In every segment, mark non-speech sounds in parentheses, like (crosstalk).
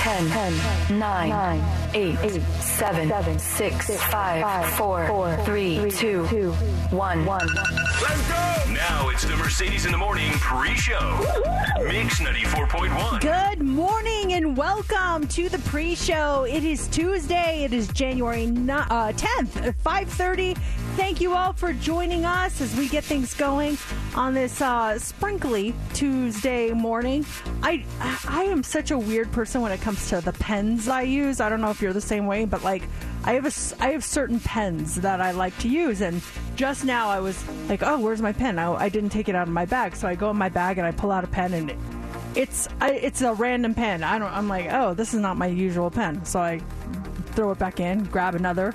10, 10 9, 9 8, 8 7, 7 6, 5, 4, 4 3, 2, 1. 1. Let's go! Now it's the Mercedes in the Morning pre-show. Mix 94.1. Good morning and welcome to the pre-show. It is Tuesday. It is January no- uh, 10th at 5:30. Thank you all for joining us as we get things going on this uh, sprinkly Tuesday morning. I I am such a weird person when it comes to the pens I use. I don't know if you're the same way, but like I have a, I have certain pens that I like to use, and just now I was like, oh, where's my pen? I, I didn't take it out of my bag, so I go in my bag and I pull out a pen and. It, it's I, it's a random pen. I don't. I'm like, oh, this is not my usual pen. So I throw it back in, grab another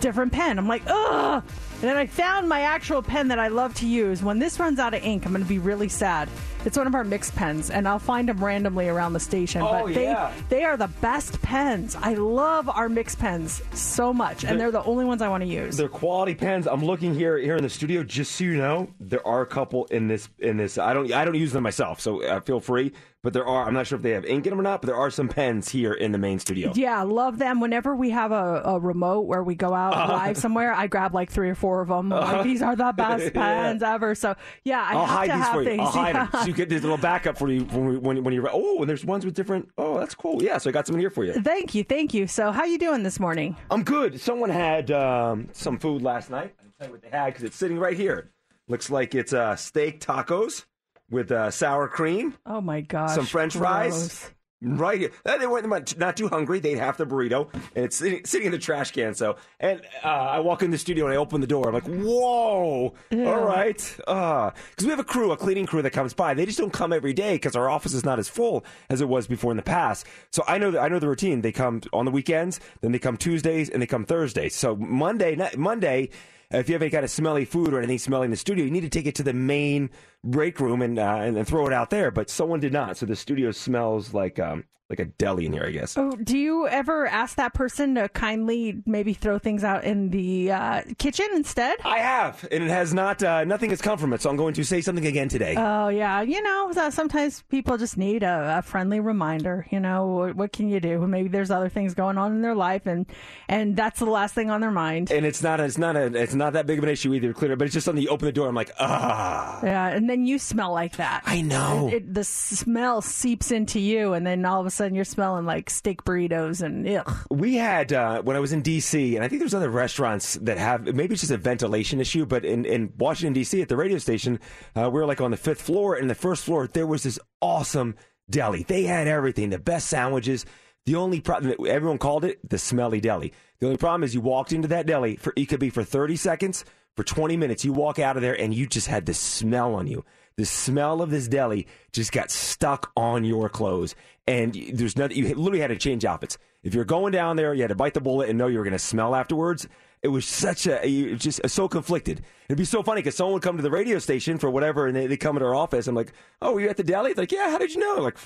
different pen. I'm like, ugh. And then I found my actual pen that I love to use. When this runs out of ink, I'm going to be really sad. It's one of our mixed pens, and I'll find them randomly around the station. Oh, but they yeah. they are the best pens. I love our mixed pens so much, and they're the only ones I want to use. They're quality pens. I'm looking here here in the studio. Just so you know, there are a couple in this in this. I don't I don't use them myself, so uh, feel free. But there are. I'm not sure if they have ink in them or not. But there are some pens here in the main studio. Yeah, love them. Whenever we have a, a remote where we go out Uh-huh. live somewhere, I grab like three or four of them. Like, These are the (laughs) best pens ever. So yeah, I I'll have hide to these have for you. things. I'll hide yeah. them so you get this little backup for you when when, when you're. Oh, and there's ones with different. Oh, that's cool. Yeah, so I got some in here for you. Thank you, thank you. So how you doing this morning? I'm good. Someone had um, some food last night. I'll tell you what they had because it's sitting right here. Looks like it's uh, steak tacos with uh, sour cream. Oh my gosh, some French fries. Right here. Uh, They weren't not too hungry. They ate half the burrito, and it's sitting, sitting in the trash can. So, and uh, I walk in the studio and I open the door. I'm like, "Whoa! All right," because we have a crew, a cleaning crew that comes by. They just don't come every day because our office is not as full as it was before in the past. So I know, the, I know the routine. They come on the weekends, then they come Tuesdays, and they come Thursdays. So Monday, Monday. If you have any kind of smelly food or anything smelly in the studio, you need to take it to the main break room and uh, and, and throw it out there. But someone did not, so the studio smells like um like a deli in here, I guess. Oh, do you ever ask that person to kindly maybe throw things out in the uh, kitchen instead? I have, and it has not. Uh, nothing has come from it, so I'm going to say something again today. Oh yeah, you know sometimes people just need a, a friendly reminder. You know what, what can you do? Maybe there's other things going on in their life, and and that's the last thing on their mind. and it's not. It's not a. It's not that big of an issue either. Clear, but it's just something you open the door. I'm like, ah. Yeah, and then you smell like that. I know. It, it- the smell seeps into you, and then all of a sudden you're smelling like steak burritos and ugh. We had uh, when I was in DC, and I think there's other restaurants that have maybe it's just a ventilation issue, but in, in Washington DC at the radio station, uh, we were like on the fifth floor, and the first floor there was this awesome deli. They had everything, the best sandwiches. The only problem everyone called it the smelly deli. The only problem is you walked into that deli for it could be for 30 seconds, for 20 minutes. You walk out of there and you just had this smell on you. The smell of this deli just got stuck on your clothes, and there's nothing. You literally had to change outfits. If you're going down there, you had to bite the bullet and know you were going to smell afterwards. it was such a you- just so conflicted. It'd be so funny because someone would come to the radio station for whatever, and they, they come into our office. I'm like, "Oh, were you at the deli?" It's like, "Yeah." How did you know? I'm like,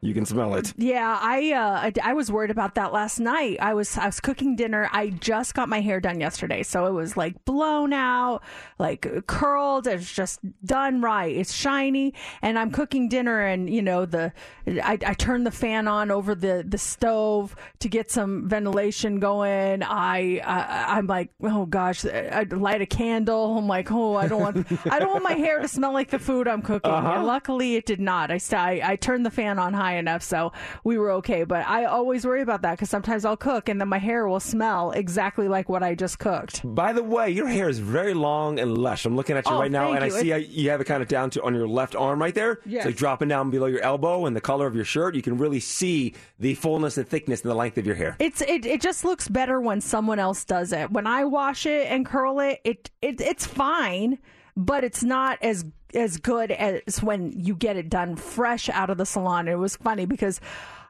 you can smell it. Yeah, I, uh, I I was worried about that last night. I was I was cooking dinner. I just got my hair done yesterday, so it was like blown out, like curled. It's just done right. It's shiny, and I'm cooking dinner, and you know the I, I turned the fan on over the the stove to get some ventilation going. I, I I'm like, oh gosh, I light a candle. I'm like, oh, I don't want (laughs) I don't want my hair to smell like the food I'm cooking. And uh-huh. luckily, it did not. I, I I turned the fan on high enough, so we were okay. But I always worry about that because sometimes I'll cook and then my hair will smell exactly like what I just cooked. By the way, your hair is very long and lush. I'm looking at you Oh, right now, and I see how you have it kind of down to on your left arm right there. Yes. It's like dropping down below your elbow, and the color of your shirt. You can really see the fullness and thickness and the length of your hair. It's it, it just looks better when someone else does it. When I wash it and curl it, it, it it's fine, but it's not as as good as when you get it done fresh out of the salon. It was funny because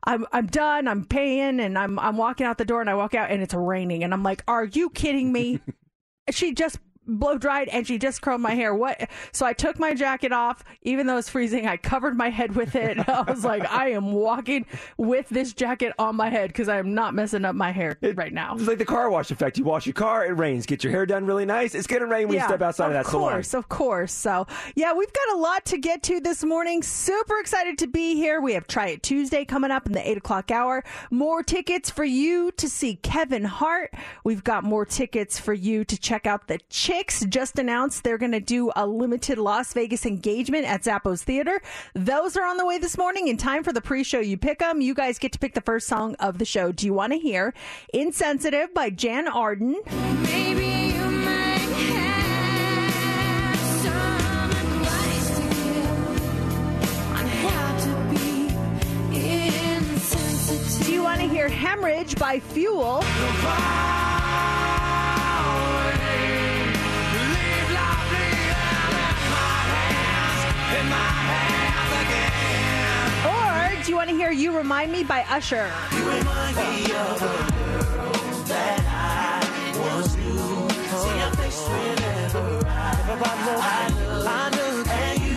I'm I'm done, I'm paying, and I'm I'm walking out the door, and I walk out, and it's raining, and I'm like, "Are you kidding me?" (laughs) she just blow dried and she just curled my hair what so i took my jacket off even though it's freezing i covered my head with it (laughs) i was like i am walking with this jacket on my head because i'm not messing up my hair right now It's like the car wash effect. You wash your car, it rains. Get your hair done really nice. It's gonna rain when you step outside of, that salon. Of course, salon. Of course, So, yeah, we've got a lot to get to this morning. Super excited to be here. We have Try It Tuesday coming up in the 8 o'clock hour. More tickets for you to see Kevin Hart. We've got more tickets for you to check out the Chicks. Just announced they're going to do a limited Las Vegas engagement at Zappos Theater. Those are on the way this morning. In time for the pre show, you pick them. You guys get to pick the first song of the show. Do you want to hear Insensitive by Jann Arden? Maybe you might have some advice to give on how to be insensitive. Do you want to hear Hemorrhage by Fuel? Or hear You Remind Me by Usher?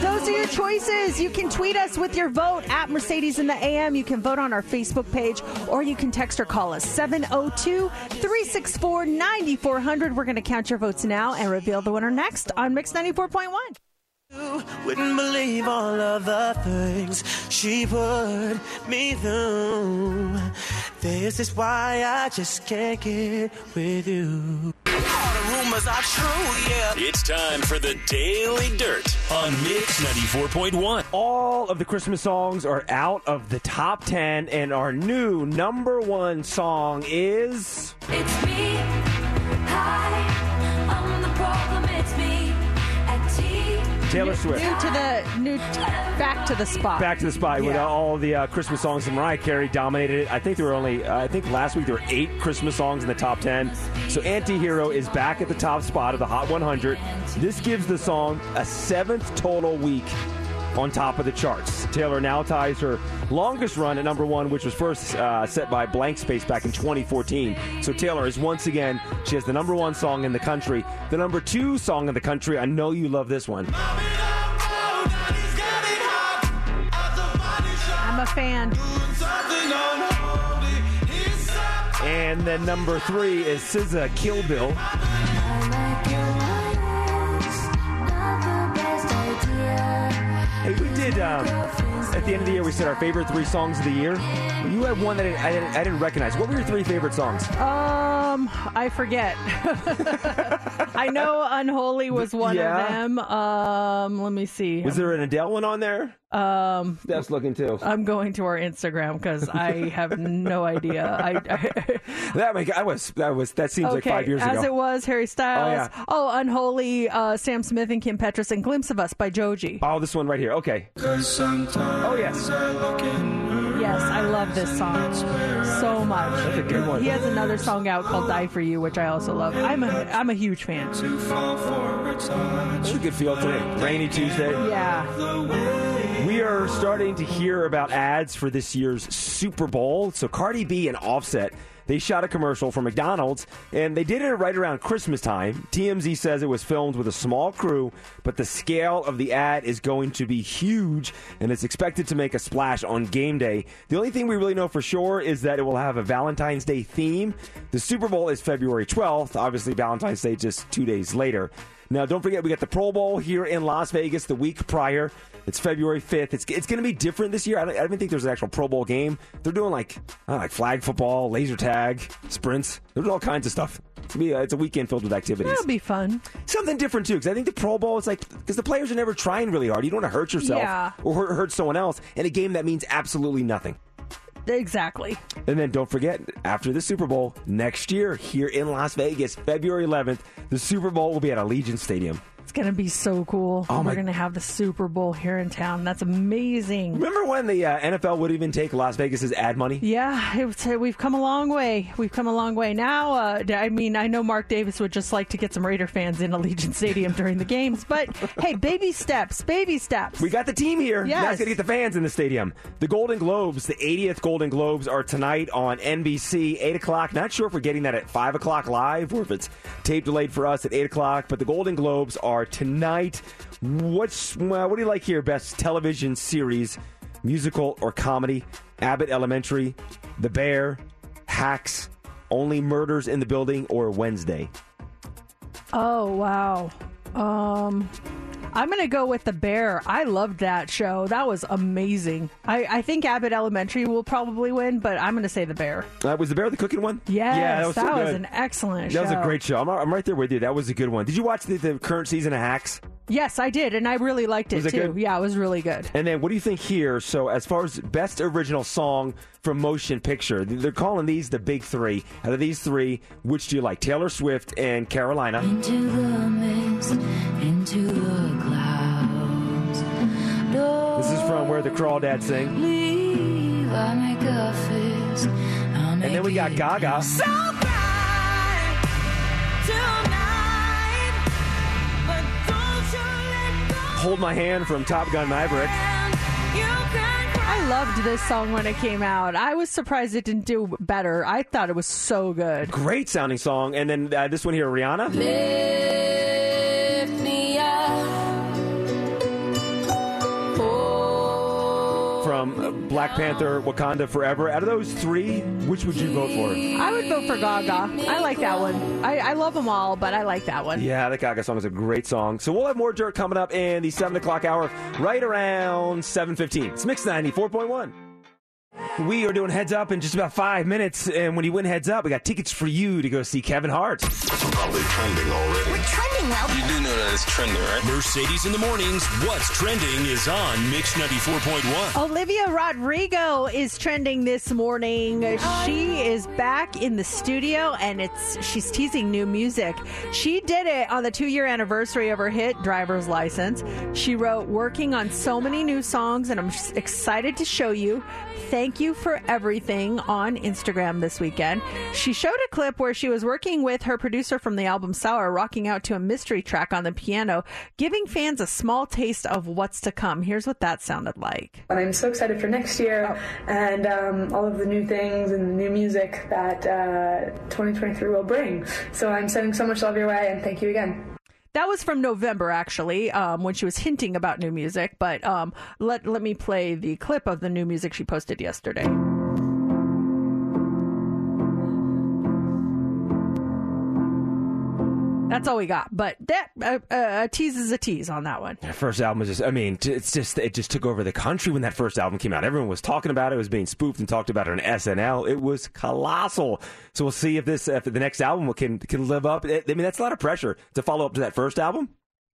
Those are your choices. You can tweet us with your vote at Mercedes in the AM. You can vote on our Facebook page or you can text or call us 702 364 9400. We're going to count your votes now and reveal the winner next on Mix 94.1. Wouldn't believe all of the things she put me through. This is why I just can't get with you. All the rumors are true, yeah. It's time for the Daily Dirt on Mix 94.1. All of the Christmas songs are out of the top 10, and our new number one song is. It's me. Hi, Taylor Swift. New to the new back to the spot. Back to the spot with Yeah. all the uh, Christmas songs. And Mariah Carey dominated it. I think there were only, uh, I think last week there were eight Christmas songs in the top 10. So Antihero is back at the top spot of the Hot 100. This gives the song a seventh total week on top of the charts. Taylor now ties her longest run at number one, which was first uh, set by Blank Space back in 2014. So Taylor is once again, she has the number one song in the country. The number two song in the country, I know you love this one. I'm a fan. And then number three is SZA Kill Bill. I like your eyes. Not the best idea. Hey, we did um, at the end of the year. We said our favorite three songs of the year. You had one that I didn't, I didn't, I didn't recognize. What were your three favorite songs? Um, I forget. (laughs) I know Unholy was one Yeah. of them. Um, let me see. Was there an Adele one on there? Um, Steph's looking too. I'm going to our Instagram because I have no idea. I, I (laughs) That make I was that was that seems like five years as ago. As it was Harry Styles. yeah. Oh, Unholy, uh, Sam Smith and Kim Petras, and Glimpse of Us by Joji. Oh, this one right here. Okay. Oh yes, Yes, I love this song so much. that's a good one. He has another song out called "Die for You," which I also love. I'm a I'm a huge fan. It's a good feel today. Rainy Tuesday. Yeah. We are starting to hear about ads for this year's Super Bowl. So Cardi B and Offset, they shot a commercial for McDonald's, and they did it right around Christmas time. TMZ says it was filmed with a small crew, but the scale of the ad is going to be huge, and it's expected to make a splash on game day. The only thing we really know for sure is that it will have a Valentine's Day theme. The Super Bowl is February 12th. Obviously, Valentine's Day just two days later. Now, don't forget, we got the Pro Bowl here in Las Vegas the week prior. It's February 5th. It's, it's going to be different this year. I don't, I don't think there's an actual Pro Bowl game. They're doing like, I don't know, like flag football, laser tag, sprints. There's all kinds of stuff. It's, be, uh, it's a weekend filled with activities. That'll be fun. Something different, too, because I think the Pro Bowl is like, because the players are never trying really hard. You don't want to hurt yourself Yeah. or hurt, hurt someone else in a game that means absolutely nothing. Exactly. And then don't forget, after the Super Bowl next year here in Las Vegas, February 11th, the Super Bowl will be at Allegiant Stadium. It's going to be so cool. Oh, We're going to have the Super Bowl here in town. That's amazing. Remember when the uh, NFL would even take Las Vegas's ad money? Yeah, it was, we've come a long way. We've come a long way. Now, uh, I mean, I know Mark Davis would just like to get some Raider fans in Allegiant Stadium during the games, but (laughs) hey, baby steps, baby steps. We got the team here. Now Yes. it's going to get the fans in the stadium. The Golden Globes, the 80th Golden Globes, are tonight on NBC, 8 o'clock. Not sure if we're getting that at 5 o'clock live or if it's tape delayed for us at 8 o'clock, but the Golden Globes are tonight. What's well, What do you like here? Best television series, musical or comedy? Abbott Elementary, The Bear, Hacks, Only Murders in the Building, or Wednesday? Oh wow. Um I'm gonna go with the bear. I loved that show. That was amazing. I, I think Abbott Elementary will probably win, but I'm gonna say the bear. Uh, was The Bear the cooking one? Yes, yeah, that was, so good. an excellent show. That was a great show. I'm, I'm right there with you. That was a good one. Did you watch the, the current season of Hacks? Yes, I did, and I really liked it Was it too. good? Yeah, it was really good. And then what do you think here? So, as far as best original song from motion picture, they're calling these the big three. Out of these three, which do you like? Taylor Swift and Carolina. Into the mist, into the clouds. Don't This is from Where the Crawdads Sing. leave, I make a fist. And then we got Gaga. So tonight, but don't you let go. Hold My Hand from Top Gun Maverick. Loved this song when it came out. I was surprised it didn't do better. I thought it was so good. Great sounding song. And then uh, this one here, Rihanna. Lift me up. From Black Panther, Wakanda Forever. Out of those three, which would you vote for? I would vote for Gaga. I like that one. I, I love them all, but I like that one. Yeah, the Gaga song is a great song. So we'll have more dirt coming up in the 7 o'clock hour, right around 7.15. It's Mix 94.1. We are doing Heads Up in just about five minutes, and when you win Heads Up, we got tickets for you to go see Kevin Hart. Probably trending already. We're trending well. You do know that it's trending, right? Mercedes in the mornings. What's trending is on Mix 94.1. Olivia Rodrigo is trending this morning. She is back in the studio and it's she's teasing new music. She did it on the 2-year anniversary of her hit Driver's License. She wrote working on so many new songs and I'm excited to show you. Thank you for everything on Instagram this weekend. She showed a clip where she was working with her producer from the album Sour rocking out to a mystery track on the piano, giving fans a small taste of what's to come. Here's what that sounded like. And I'm so excited for next year and um, all of the new things and the new music that uh, 2023 will bring. So I'm sending so much love your way and thank you again. That was from November, actually, um, when she was hinting about new music. But um, let let me play the clip of the new music she posted yesterday. That's all we got. But that uh, uh, a tease is a tease on that one. That first album was just, I mean, it's just, it just took over the country when that first album came out. Everyone was talking about it. It was being spoofed and talked about on SNL. It was colossal. So we'll see if this, if the next album can, can live up. I mean, that's a lot of pressure to follow up to that first album.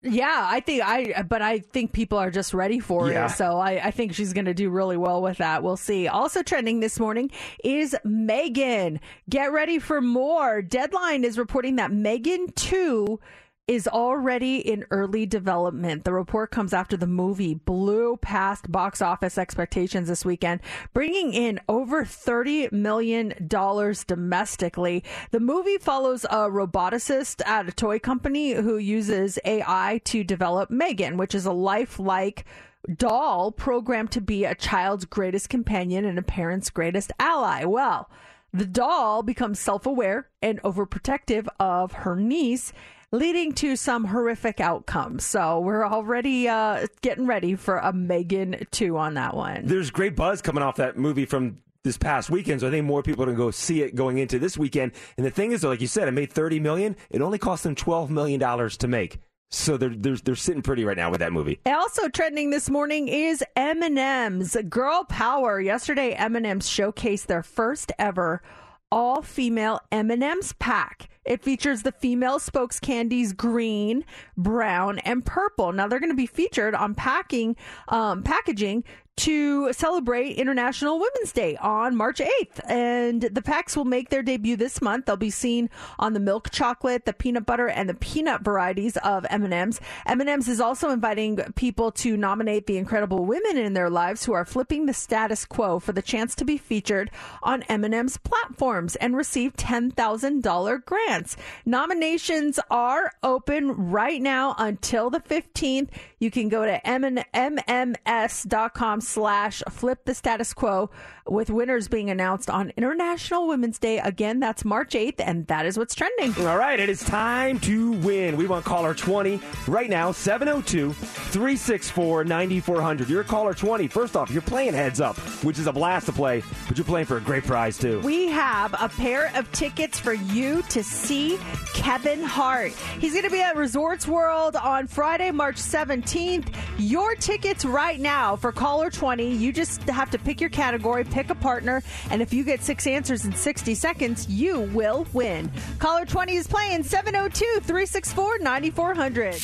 Yeah, I think I, but I think people are just ready for Yeah. it. So I, I think she's going to do really well with that. We'll see. Also trending this morning is Megan. Get ready for more. Deadline is reporting that Megan 2 is already in early development. The report comes after the movie blew past box office expectations this weekend, bringing in over $30 million domestically. The movie follows a roboticist at a toy company who uses AI to develop Megan, which is a lifelike doll programmed to be a child's greatest companion and a parent's greatest ally. Well, The doll becomes self aware and overprotective of her niece, leading to some horrific outcomes. So we're already uh, getting ready for a Megan 2 on that one. There's great buzz coming off that movie from this past weekend, so I think more people are going to go see it going into this weekend. And the thing is, though, like you said, it made 30 million. It only cost them 12 million dollars to make. So they're, they're they're sitting pretty right now with that movie. Also trending this morning is M&M's Girl Power. Yesterday, M&M's showcased their first ever all-female M&M's pack. It features the female spokes candies green, brown, and purple. Now they're going to be featured on packing um, packaging to celebrate International Women's Day on March 8th. And the packs will make their debut this month. They'll be seen on the milk chocolate, the peanut butter, and the peanut varieties of M&Ms. M&Ms is also inviting people to nominate the incredible women in their lives who are flipping the status quo for the chance to be featured on M&M's platforms and receive $10,000 grants. Nominations are open right now until the 15th. You can go to mms.com slash flip the status quo with winners being announced on International Women's Day. Again, that's March 8th, and that is what's trending. All right, it is time to win. We want caller 20 right now, 702 364 9400. You're caller 20. First off, you're playing heads up, which is a blast to play, but you're playing for a great prize, too. We have a pair of tickets for you to see Kevin Hart. He's going to be at Resorts World on Friday, March 17th. Your tickets right now for caller 20. You just have to pick your category, pick a partner, and if you get six answers in 60 seconds, you will win. Caller 20 is playing 702 364 9400.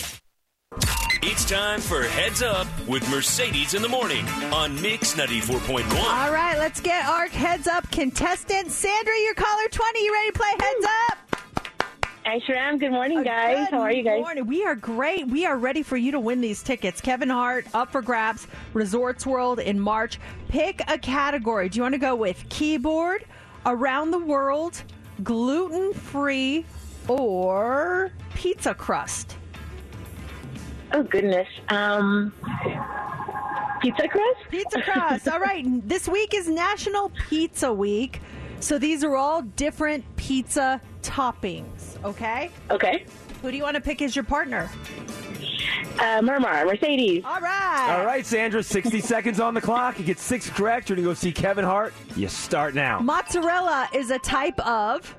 It's time for Heads Up with Mercedes in the Morning on Mix 94.1. All right, let's get our heads up contestant. Sandra, your caller 20. You ready to play heads up? I sure am. Good morning, guys. How are you guys? Morning. We are great. We are ready for you to win these tickets. Kevin Hart up for grabs. Resorts World in March. Pick a category. Do you want to go with keyboard, around the world, gluten free, or pizza crust? Oh goodness. Um, pizza crust. Pizza crust. All right. This week is National Pizza Week. So these are all different pizza toppings, okay? Okay. Who do you want to pick as your partner? Uh, Murmur, Mercedes. All right. All right, Sandra, 60 (laughs) seconds on the clock. You get six correct. You're going to go see Kevin Hart. You start now. Mozzarella is a type of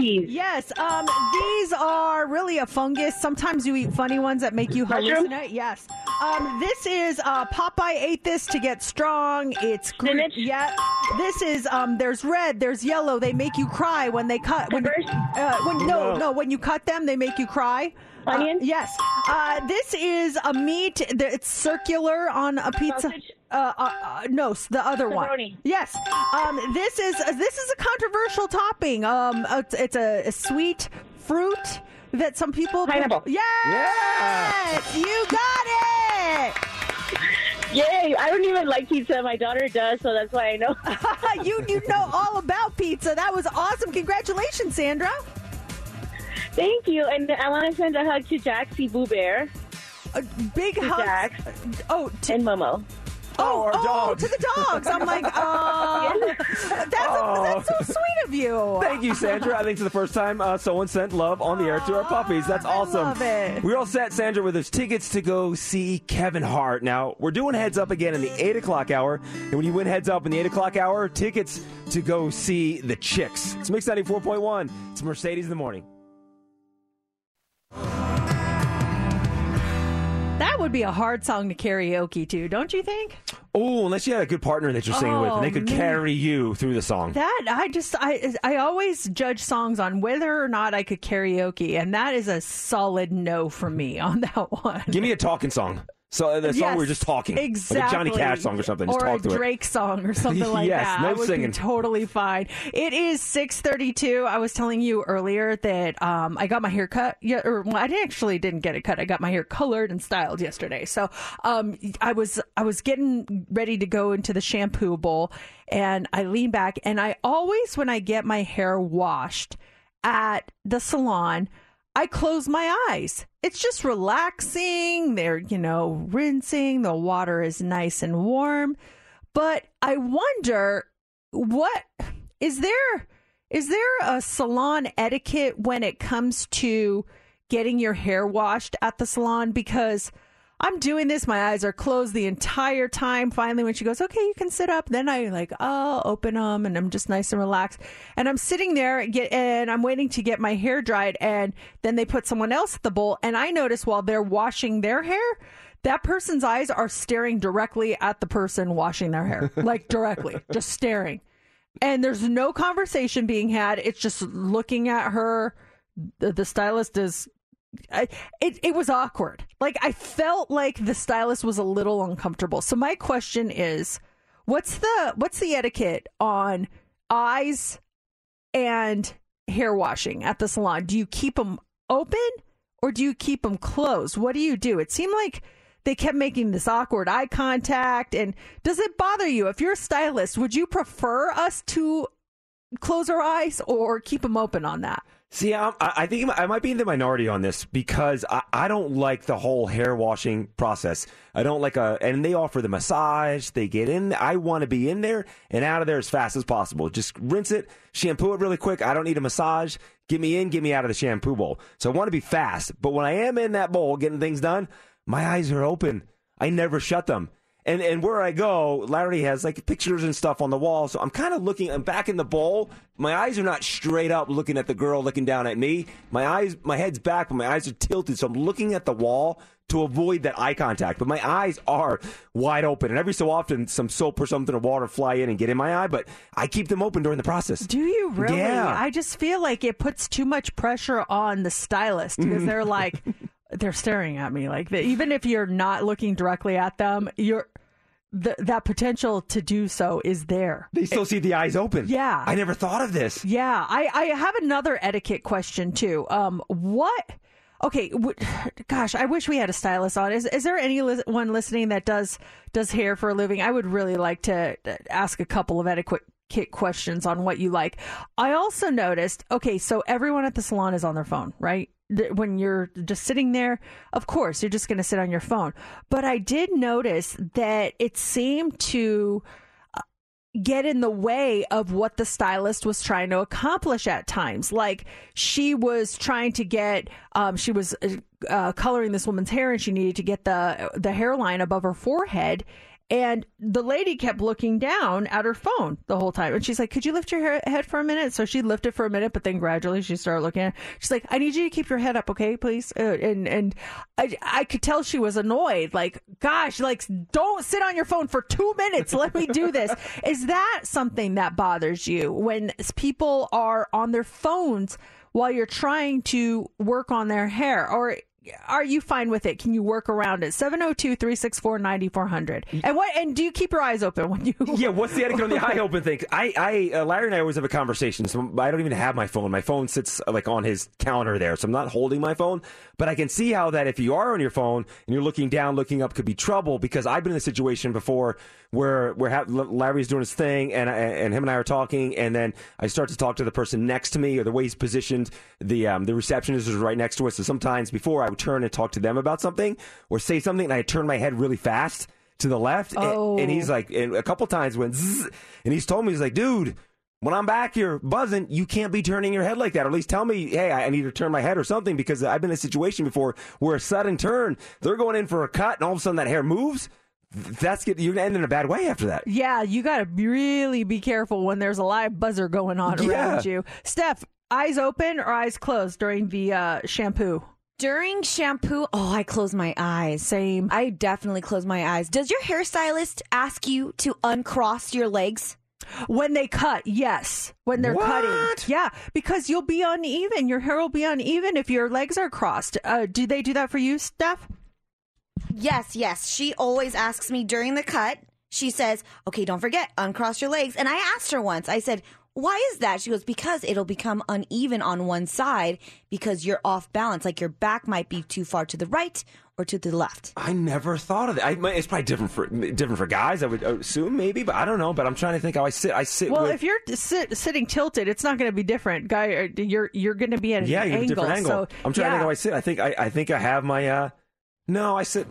cheese. Yes. Um, these are really a fungus. Sometimes you eat funny ones that make you Mushroom? hallucinate. Yes. Um, this is uh, Popeye ate this to get strong. It's gr- Spinach? Yeah. This is um. There's red. There's yellow. They make you cry when they cut. When, Peppers? uh, when no No. no when you cut them they make you cry. Uh, Onions? yes. Uh, this is a meat. that- It's circular on a pizza. Sausage? Uh, uh, uh, no, the other one. Yes. Um, this is this is a controversial topping. Um, it's, it's a, a sweet fruit that some people Pineapple. Yes, you got it. Yay! I don't even like pizza. My daughter does, so that's why I know. (laughs) (laughs) you you know all about pizza. That was awesome. Congratulations, Sandra. Thank you, and I want to send a hug to Jaxie Boo Bear A big to hug. Jax Oh, to, and Momo. Oh, our oh, dogs. to the dogs. I'm like, (laughs) oh, that's, that's so sweet of you. Thank you, Sandra. I think it's the first time uh, someone sent love on the air to our puppies. That's I awesome. love it. We're all set, Sandra, with those tickets to go see Kevin Hart. Now, we're doing heads up again in the 8 o'clock hour. And when you win heads up in the 8 o'clock hour, tickets to go see the Chicks. It's Mix 94.1. It's Mercedes in the morning. That would be a hard song to karaoke to, don't you think? Oh, unless you had a good partner that you're singing with, and they Oh, could man. carry you through the song. That I just I I always judge songs on whether or not I could karaoke, and that is a solid no for me on that (laughs) one. Give me a talking song. So uh, the song Yes, we're just talking, exactly, like a Johnny Cash song or something. Just or talk a to it. Drake song or something (laughs) like Yes, that. no I would singing. be totally fine. It is six thirty-two. I was telling you earlier that um, I got my hair cut. Yeah, or well, I actually didn't get it cut. I got my hair colored and styled yesterday. So um, I was I was getting ready to go into the shampoo bowl, and I lean back, and I always when I get my hair washed at the salon. I close my eyes. It's just relaxing. They're, you know, rinsing. The water is nice and warm. But I wonder what is there Is there a salon etiquette when it comes to getting your hair washed at the salon? Because I'm doing this, my eyes are closed the entire time. Finally, when she goes, okay, you can sit up, then I like, oh, open them, and I'm just nice and relaxed. And I'm sitting there, get, and I'm waiting to get my hair dried, and then they put someone else at the bowl, and I notice while they're washing their hair, that person's eyes are staring directly at the person washing their hair, (laughs) like directly, just staring. And there's no conversation being had. It's just looking at her. The, the stylist is I, it it was awkward. Like I felt like the stylist was a little uncomfortable. So my question is, what's the what's the etiquette on eyes and hair washing at the salon? Do you keep them open or do you keep them closed? What do you do? It seemed like they kept making this awkward eye contact and does it bother you if you're a stylist would you prefer us to close our eyes or keep them open on that See, I'm, I think I might be in the minority on this because I, I don't like the whole hair washing process. I don't like a, and they offer the massage. They get in. I want to be in there and out of there as fast as possible. Just rinse it, shampoo it really quick. I don't need a massage. Get me in, get me out of the shampoo bowl. So I want to be fast. But when I am in that bowl getting things done, my eyes are open. I never shut them. And and where I go, Larry has like pictures and stuff on the wall. So I'm kind of looking. I'm back in the bowl. My eyes are not straight up looking at the girl looking down at me. My eyes, my head's back, but my eyes are tilted. So I'm looking at the wall to avoid that eye contact. But my eyes are wide open. And every so often, some soap or something or water fly in and get in my eye. But I keep them open during the process. Do you really? Yeah. I just feel like it puts too much pressure on the stylist because mm-hmm. they're like, (laughs) they're staring at me like that. Even if you're not looking directly at them, you're th- that potential to do so is there. They still see the eyes open. Yeah. I never thought of this. Yeah, I, I have another etiquette question too. Um, what? Okay, w- gosh, I wish we had a stylist on. Is is there anyone listening that does does hair for a living? I would really like to uh, ask a couple of etiquette kit questions on what you like. I also noticed. Okay, so everyone at the salon is on their phone, right? When you're just sitting there, of course, you're just going to sit on your phone. But I did notice that it seemed to get in the way of what the stylist was trying to accomplish at times. Like she was trying to get, um, she was uh, uh, coloring this woman's hair, and she needed to get the the hairline above her forehead. And the lady kept looking down at her phone the whole time. And she's like, Could you lift your head for a minute? So she lifted for a minute, but then gradually she started looking at She's like, I need you to keep your head up, okay, please? Uh, and and I, I could tell she was annoyed. Like, gosh, like, don't sit on your phone for two minutes. Let me do this. (laughs) Is that something that bothers you when people are on their phones while you're trying to work on their hair? Or are you fine with it? Can you work around it? 702 364 9400. And what? And do you keep your eyes open when you. (laughs) Yeah, what's the etiquette on the eye open thing? I, I, uh, Larry and I always have a conversation. So I don't even have my phone. My phone sits uh, like on his counter there, so I'm not holding my phone. But I can see how that if you are on your phone and you're looking down, looking up, could be trouble. Because I've been in a situation before where where ha- Larry's doing his thing, and I, and him and I are talking, and then I start to talk to the person next to me, or the way he's positioned. The um, the receptionist is right next to us. So sometimes before I would turn and talk to them about something or say something, and I turn my head really fast to the left, and- Oh. and, he's like, and a couple times went, zzz, and he's told me he's like, dude. When I'm back here buzzing, you can't be turning your head like that. Or at least tell me, hey, I need to turn my head or something because I've been in a situation before where a sudden turn, they're going in for a cut, and all of a sudden that hair moves. Th- That's get, you're gonna end in a bad way after that. Yeah, you got to really be careful when there's a live buzzer going on around you. Steph, eyes open or eyes closed during the uh, shampoo? During shampoo, oh, I close my eyes. Same. I definitely close my eyes. Does your hairstylist ask you to uncross your legs? When they cut, yes. When they're cutting. Yeah, because you'll be uneven. Your hair will be uneven if your legs are crossed. Uh, do they do that for you, Steph? Yes, yes. She always asks me during the cut. She says, "Okay, don't forget, uncross your legs." And I asked her once. I said, "Why is that?" She goes, "Because it'll become uneven on one side because you're off balance. Like your back might be too far to the right or to the left." I never thought of that. I, it's probably different for different for guys. I would assume maybe, but I don't know. But I'm trying to think how I sit. I sit. Well, with, if you're sit, sitting tilted, it's not going to be different, guy. uh, You're you're going to be at an yeah, you have a angle. different angle. So, I'm trying to yeah. think how I sit. I think I, I think I have my. uh No, I sit.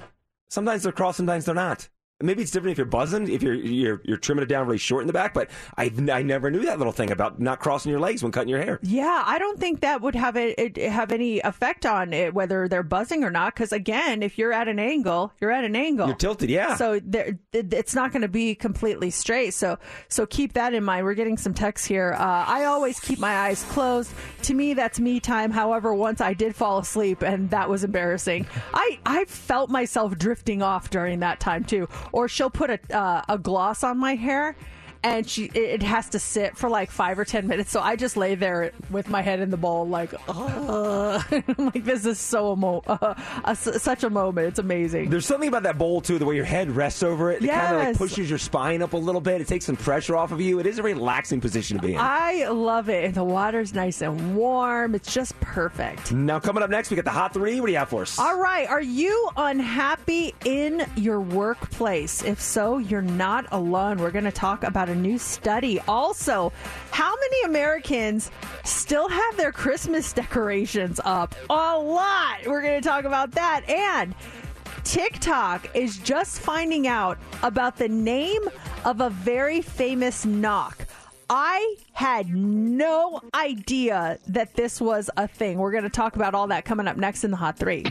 Sometimes they're crossed, sometimes they're not. Maybe it's different if you're buzzing, if you're you're, you're trimming it down really short in the back. But I I never knew that little thing about not crossing your legs when cutting your hair. Yeah, I don't think that would have it, it have any effect on it whether they're buzzing or not. Because again, if you're at an angle, you're at an angle. You're tilted, yeah. So there, it's not going to be completely straight. So so keep that in mind. We're getting some texts here. Uh, I always keep my eyes closed. To me, that's me time. However, once I did fall asleep, and that was embarrassing. I I felt myself drifting off during that time too. Or she'll put a uh, a gloss on my hair. And she, it has to sit for like five or ten minutes. So I just lay there with my head in the bowl, like, (laughs) uh, like this is so emo- uh, (laughs) a, such a moment. It's amazing. There's something about that bowl too, the way your head rests over it. It kind of like pushes your spine up a little bit. It takes some pressure off of you. It is a relaxing position to be in. I love it. And the water's nice and warm. It's just perfect. now coming up next, we got the hot three. What do you have for us? All right. Are you unhappy in your workplace? If so, you're not alone. We're going to talk about a new study. Also, how many Americans still have their Christmas decorations up? A lot. We're going to talk about that. And TikTok is just finding out about the name of a very famous knock. I had no idea that this was a thing. We're going to talk about all that coming up next in the Hot Three.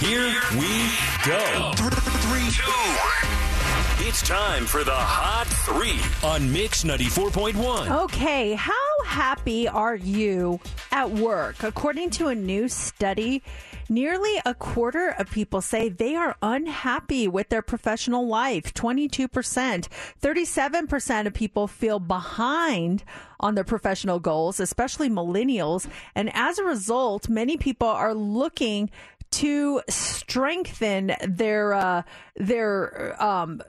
Here we go. Three, two. It's time for the Hot Three on Mix 94.1. Okay, how happy are you at work? According to a new study, nearly a quarter of people say they are unhappy with their professional life. 22%. 37% of people feel behind on their professional goals, especially millennials. And as a result, many people are looking to strengthen their uh, their um,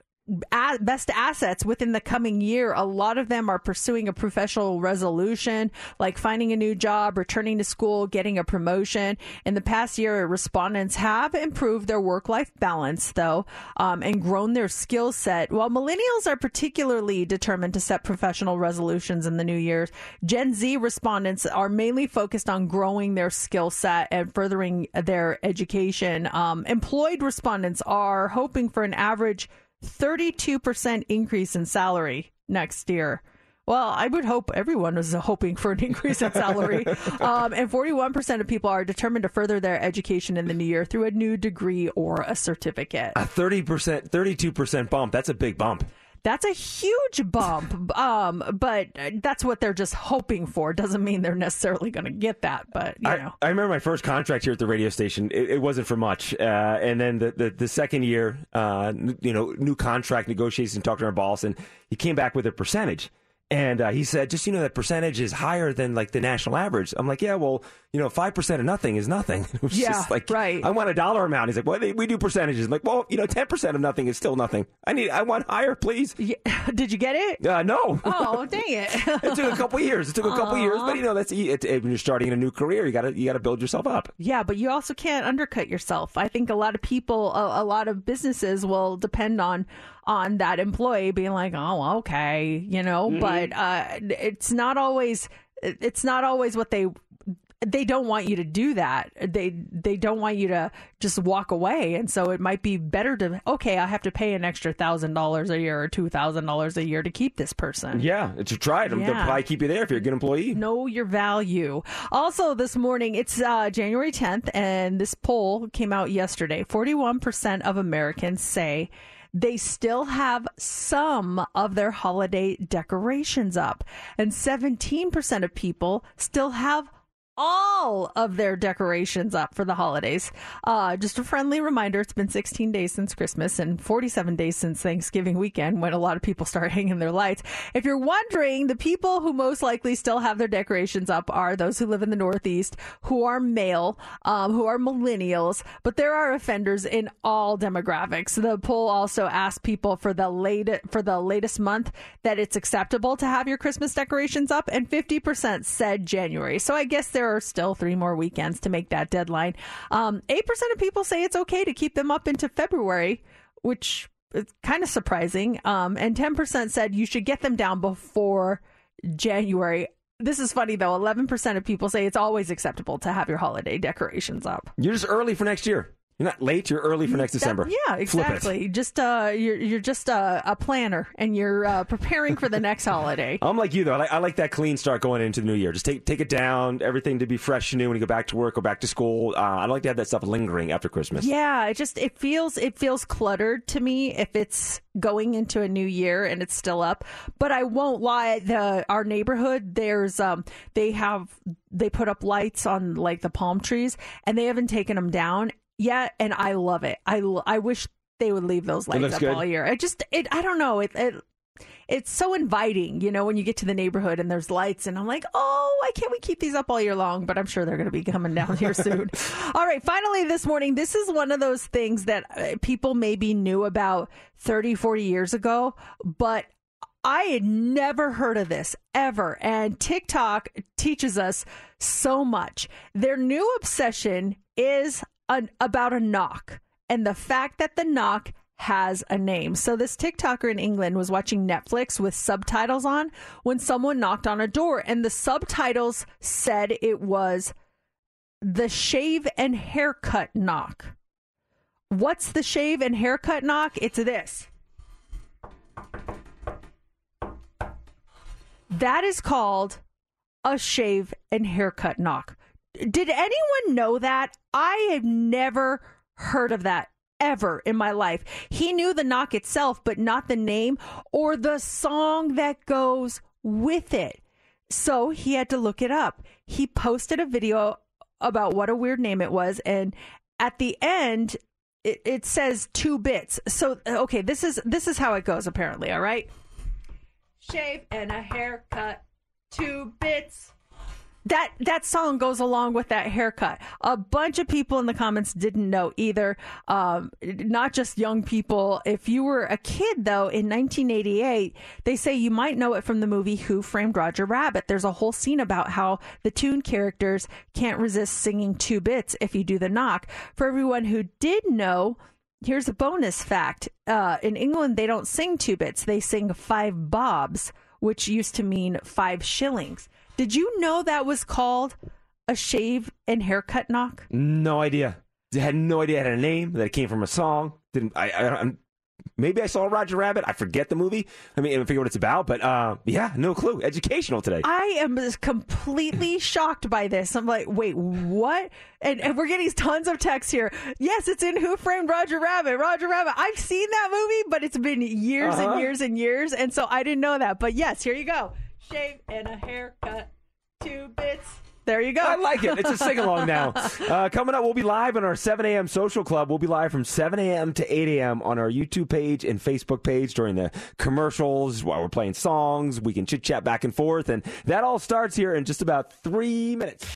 best assets within the coming year. A lot of them are pursuing a professional resolution, like finding a new job, returning to school, getting a promotion. In the past year, respondents have improved their work life balance, though, um, and grown their skill set. While millennials are particularly determined to set professional resolutions in the new year, Gen Z respondents are mainly focused on growing their skill set and furthering their education. Um, employed respondents are hoping for an average 32% increase in salary next year. Well, I would hope everyone was hoping for an (laughs) increase in salary. (laughs) um, and 41% of people are determined to further their education in the new year through a new degree or a certificate. A 30%, 32% bump. That's a big bump. That's a huge bump. Um, but that's what they're just hoping for. Doesn't mean they're necessarily going to get that. But, you I, know. I remember my first contract here at the radio station. It, it wasn't for much, uh, and then the, the the second year, uh, you know, new contract negotiation. Talked to our boss, and he came back with a percentage. And uh, he said, just you know, that percentage is higher than like the national average. I'm like, yeah, well, you know, five percent of nothing is nothing. (laughs) It was Yeah, just like, right. I want a dollar amount. He's like, well, they, we do percentages. I'm like, well, you know, ten percent of nothing is still nothing. I need, I want higher, please. (laughs) Did you get it? Uh, no. (laughs) Oh, dang it. it took a couple years. It took a couple years, but you know, that's it, it, when you're starting a new career, you gotta, you gotta build yourself up. Yeah, but you also can't undercut yourself. I think a lot of people, a, a lot of businesses will depend on on that employee being like, "Oh, okay," you know. Mm-hmm. But uh, it's not always. It's not always what they. They don't want you to do that. They they don't want you to just walk away, and so it might be better to okay. I have to pay an extra thousand dollars a year or two thousand dollars a year to keep this person. Yeah, to try it. They'll Yeah. probably keep you there if you're a good employee. Know your value. Also, this morning, it's uh, January 10th, and this poll came out yesterday. 41% of Americans say they still have some of their holiday decorations up, and 17% of people still have all of their decorations up for the holidays. Uh, just a friendly reminder it's been 16 days since Christmas and 47 days since Thanksgiving weekend when a lot of people (laughs) start hanging their lights. If you're wondering, the people who most likely still have their decorations up are those who live in the Northeast, who are male, um, who are millennials, but there are offenders in all demographics. The poll also asked people for the late for the latest month that it's acceptable to have your Christmas decorations up, and 50% said January. So I guess there are still three more weekends to make that deadline. Um, 8% of people say it's okay to keep them up into February, which is kind of surprising. Um, and 10% said you should get them down before January. this is funny though. Eleven percent of people say it's always acceptable to have your holiday decorations up. You're just early for next year. You're not late. You're early for next December. Yeah, exactly. Just uh, you're you're just a, a planner, and you're uh, preparing for the next holiday. (laughs) I'm like you though. I like, I like that clean start going into the new year. Just take take it down, everything to be fresh and new when you go back to work or back to school. Uh, I like to have that stuff lingering after Christmas. Yeah, it just it feels it feels cluttered to me if it's going into a new year and it's still up. But I won't lie, the our neighborhood there's um they have they put up lights on like the palm trees and they haven't taken them down yet and I love it. I, I wish they would leave those lights up good. all year. It just it I don't know, it, it it's so inviting, you know, when you get to the neighborhood and there's lights, and I'm like, oh, why can't we keep these up all year long? But I'm sure they're going to be coming down here (laughs) soon. all right, finally this morning, this is one of those things that uh, people maybe knew about 30, 40 years ago, but I had never heard of this ever. And TikTok teaches us so much. Their new obsession is an, about a knock and the fact that the knock has a name. So this TikToker in England was watching Netflix with subtitles on when someone knocked on a door and the subtitles said it was the shave and haircut knock. What's the shave and haircut knock? It's this. That is called a shave and haircut knock. Did anyone know that? I have never heard of that ever in my life. He knew the knock itself, but not the name or the song that goes with it. So he had to look it up. He posted a video about what a weird name it was, and at the end, it, it says two bits. So okay, this is this is how it goes. Apparently, all right. Shave and a haircut, two bits. That that song goes along with that haircut. A bunch of people in the comments didn't know either. Um, not just young people. If you were a kid though, in 1988, they say you might know it from the movie Who Framed Roger Rabbit. There's a whole scene about how the Toon characters can't resist singing two bits if you do the knock. For everyone who did know. Here's a bonus fact. Uh, in England, they don't sing two bits. They sing five bobs, which used to mean five shillings. Did you know that was called a shave and haircut knock? No idea. I had no idea it had a name. That it came from a song. Didn't I? I I'm, maybe I saw Roger Rabbit. I forget the movie. I mean, I figure what it's about. But uh, yeah, no clue. Educational today. I am completely (laughs) shocked by this. I'm like, wait, what? And, and we're getting tons of texts here. Yes, it's in Who Framed Roger Rabbit. Roger Rabbit. I've seen that movie, but it's been years Uh-huh. and years and years, and so I didn't know that. But yes, here you go. Shave and a haircut, two bits. There you go. I like it. It's a sing along (laughs) now. Uh, coming up, we'll be live on our 7 a.m. social club. We'll be live from 7 a.m. to 8 a.m. on our YouTube page and Facebook page during the commercials while we're playing songs. We can chit chat back and forth. And that all starts here in just about three minutes.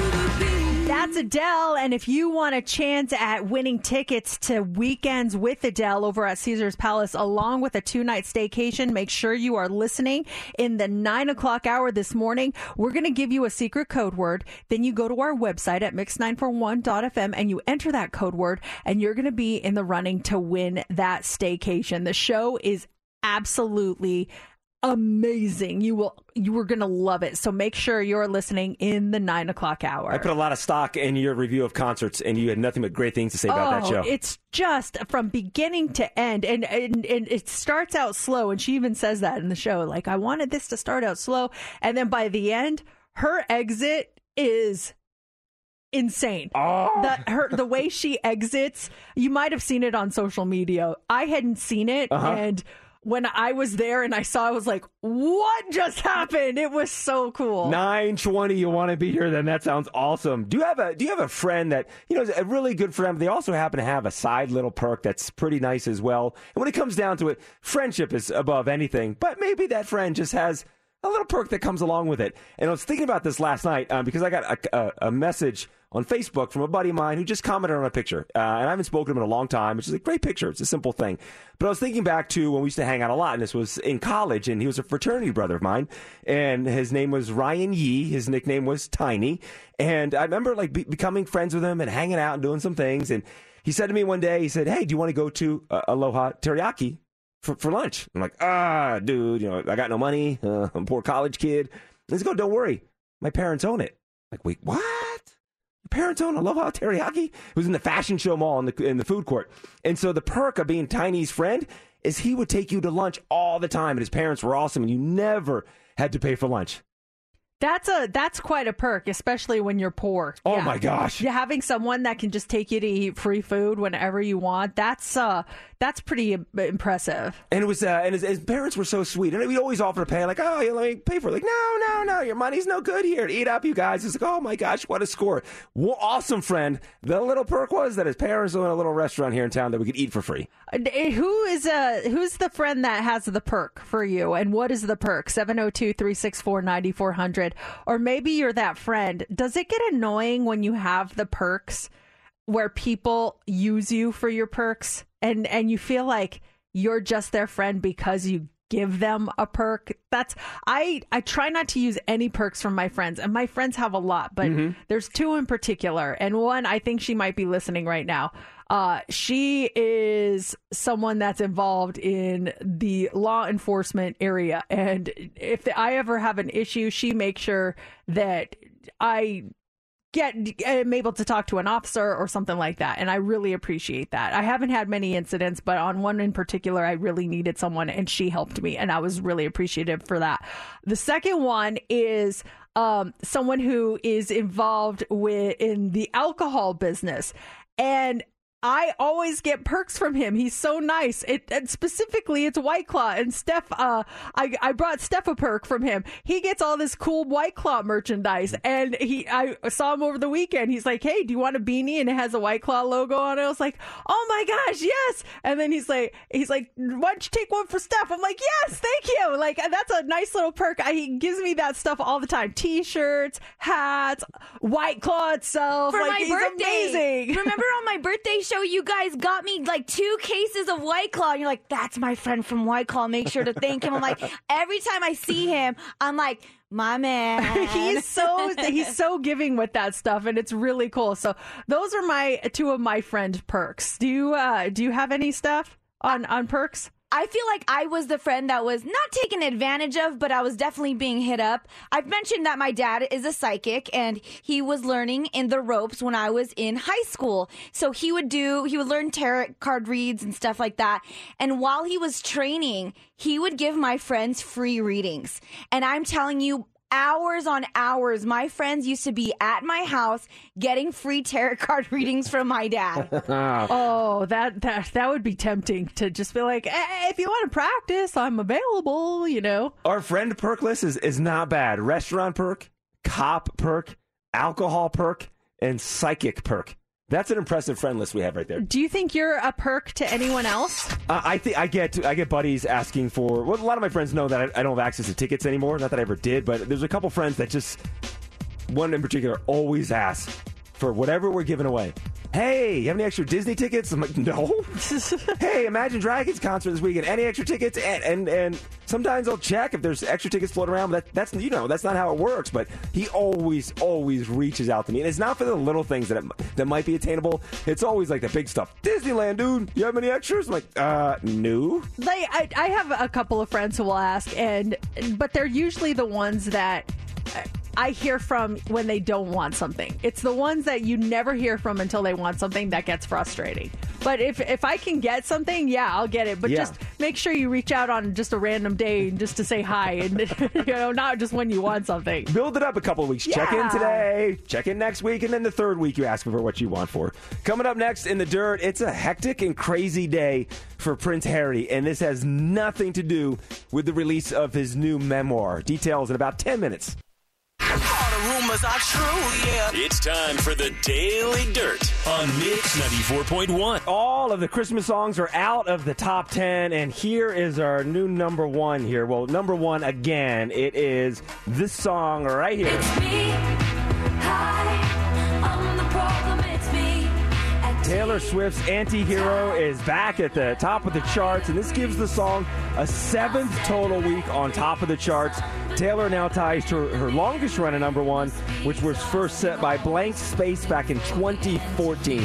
That's Adele. And if you want a chance at winning tickets to weekends with Adele over at Caesars Palace, along with a two night staycation, make sure you are listening in the nine o'clock hour this morning. We're going to give you a secret code word. Then you go to our website at mix941.fm and you enter that code word, and you're going to be in the running to win that staycation. The show is absolutely amazing. You will you were gonna love it. So make sure you're listening in the nine o'clock hour. I put a lot of stock in your review of concerts, and you had nothing but great things to say about that Oh, show. It's just from beginning to end, and, and and it starts out slow, and she even says that in the show. Like I wanted this to start out slow, and then by the end, her exit is insane. Oh. The her the way she exits, you might have seen it on social media. I hadn't seen it, Uh-huh. and when I was there and I saw, I was like, "What just happened?" It was so cool. Nine twenty. You want to be here? Then that sounds awesome. Do you have a Do you have a friend that you know is a really good friend? But they also happen to have a side little perk that's pretty nice as well. And when it comes down to it, friendship is above anything. But maybe that friend just has a little perk that comes along with it. And I was thinking about this last night um, because I got a, a, a message on Facebook from a buddy of mine who just commented on a picture. Uh, and I haven't spoken to him in a long time, which is a great picture. It's a simple thing. But I was thinking back to when we used to hang out a lot, and this was in college, and he was a fraternity brother of mine. And his name was Ryan Yee. His nickname was Tiny. And I remember like be- becoming friends with him and hanging out and doing some things. And he said to me one day, he said, Hey, do you want to go to uh, Aloha Teriyaki for, for lunch? I'm like, ah, dude, you know, I got no money. Uh, (laughs) I'm a poor college kid. He's go, don't worry. My parents own it. Like, wait, what? Your parents own Aloha Teriyaki? It was in the fashion show mall in the, in the food court. And so the perk of being Tiny's friend is he would take you to lunch all the time. And his parents were awesome. And you never had to pay for lunch. That's a that's quite a perk, especially when you're poor. Oh my gosh. Yeah, having someone that can just take you to eat free food whenever you want. That's uh that's pretty impressive. And it was, uh, and his, his parents were so sweet. And we'd always offer to pay, like, oh, let me pay for it. Like, no, no, no, your money's no good here. Eat up, you guys. It's like, oh my gosh, what a score. Well, awesome friend. The little perk was that his parents own a little restaurant here in town that we could eat for free. Uh, Who is uh who's the friend that has the perk for you and what is the perk? 702-364-9400 or maybe you're that friend. Does it get annoying when you have the perks where people use you for your perks and and you feel like you're just their friend because you give them a perk that's i i try not to use any perks from my friends and my friends have a lot but Mhm. there's two in particular and one i think she might be listening right now uh, she is someone that's involved in the law enforcement area and if i ever have an issue she makes sure that i get am able to talk to an officer or something like that. And i really appreciate that. I haven't had many incidents but on one in particular i really needed someone and she helped me and i was really appreciative for that. The second one is um, someone who is involved with in the alcohol business. And I always get perks from him. He's so nice. It and specifically it's White Claw and Steph. Uh, I I brought Steph a perk from him. He gets all this cool White Claw merchandise, and he I saw him over the weekend. He's like, "Hey, do you want a beanie?" And it has a White Claw logo on it. I was like, "Oh my gosh, yes!" And then he's like, he's like, "Why don't you take one for Steph?" I'm like, "Yes, thank you." Like that's a nice little perk. I, he gives me that stuff all the time: t-shirts, hats, White Claw itself. For like, my he's birthday. amazing. (laughs) Remember on my birthday show, you guys got me like two cases of White Claw. And you're like, that's my friend from White Claw. Make sure to thank him. I'm like, every time I see him, I'm like, my man. (laughs) he's so he's so giving with that stuff and it's really cool so those are my two of my friend perks do you uh do you have any stuff on on perks I feel like I was the friend that was not taken advantage of, but I was definitely being hit up. I've mentioned that my dad is a psychic and he was learning in the ropes when I was in high school. So he would do, he would learn tarot card reads and stuff like that. And while he was training, he would give my friends free readings. And I'm telling you, hours on hours. My friends used to be at my house getting free tarot card (laughs) readings from my dad. (laughs) oh that that that would be tempting to just be like hey, if you want to practice i'm available you know Our friend perk list is, is not bad. Restaurant perk, cop perk, alcohol perk, and psychic perk. That's an impressive friend list we have right there. do you think you're a perk to anyone else Uh, I think I get I get buddies asking for. Well, a lot of my friends know that I, I don't have access to tickets anymore. Not that I ever did, but there's a couple friends that just one in particular always asks for whatever we're giving away. Hey, you have any extra Disney tickets? I'm like, no. (laughs) hey, Imagine Dragons concert this weekend. Any extra tickets? And and, and sometimes I'll check if there's extra tickets floating around. But that, that's you know that's not how it works. But he always always reaches out to me, and it's not for the little things that it, that might be attainable. It's always like the big stuff. Disneyland, dude. You have any extras? I'm like, uh, no. like I, I have a couple of friends who will ask and but they're usually the ones that I hear from when they don't want something. It's the ones that you never hear from until they want something that gets frustrating. But if if I can get something, yeah, I'll get it. But Yeah. just make sure you reach out on just a random day just to say hi and (laughs) you know, not just when you want something. Build it up a couple of weeks. Check in today, check in next week, and then the third week you ask for what you want for. Coming up next in the dirt, it's a hectic and crazy day for Prince Harry, and this has nothing to do with the release of his new memoir. Details in about 10 minutes. All the rumors are true, yeah. It's time for the Daily Dirt on Mix 94.1. All of the Christmas songs are out of the top 10, and here is our new number one here. Well, number one again, it is this song right here. Taylor Swift's Anti-Hero is back at the top of the charts, and this gives the song a seventh total week on top of the charts. Taylor now ties to her, her longest run at number one, which was first set by Blank Space back in 2014.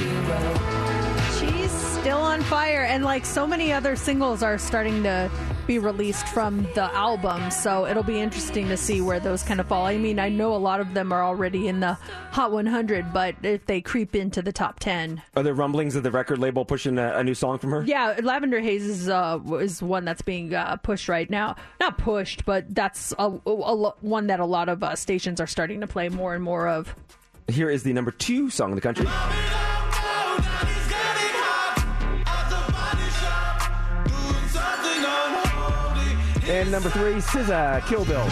She's still on fire, and like so many other singles are starting to be released from the album, so it'll be interesting to see where those kind of fall. I mean, I know a lot of them are already in the Hot 100, but if they creep into the top 10, Are there rumblings of the record label pushing a, a new song from her? yeah, Lavender Haze is uh, is one that's being uh, pushed right now. Not pushed, but that's a, a, one that a lot of uh, stations are starting to play more and more of. Here is the number two song in the country. And number three, SZA, Kill Bill.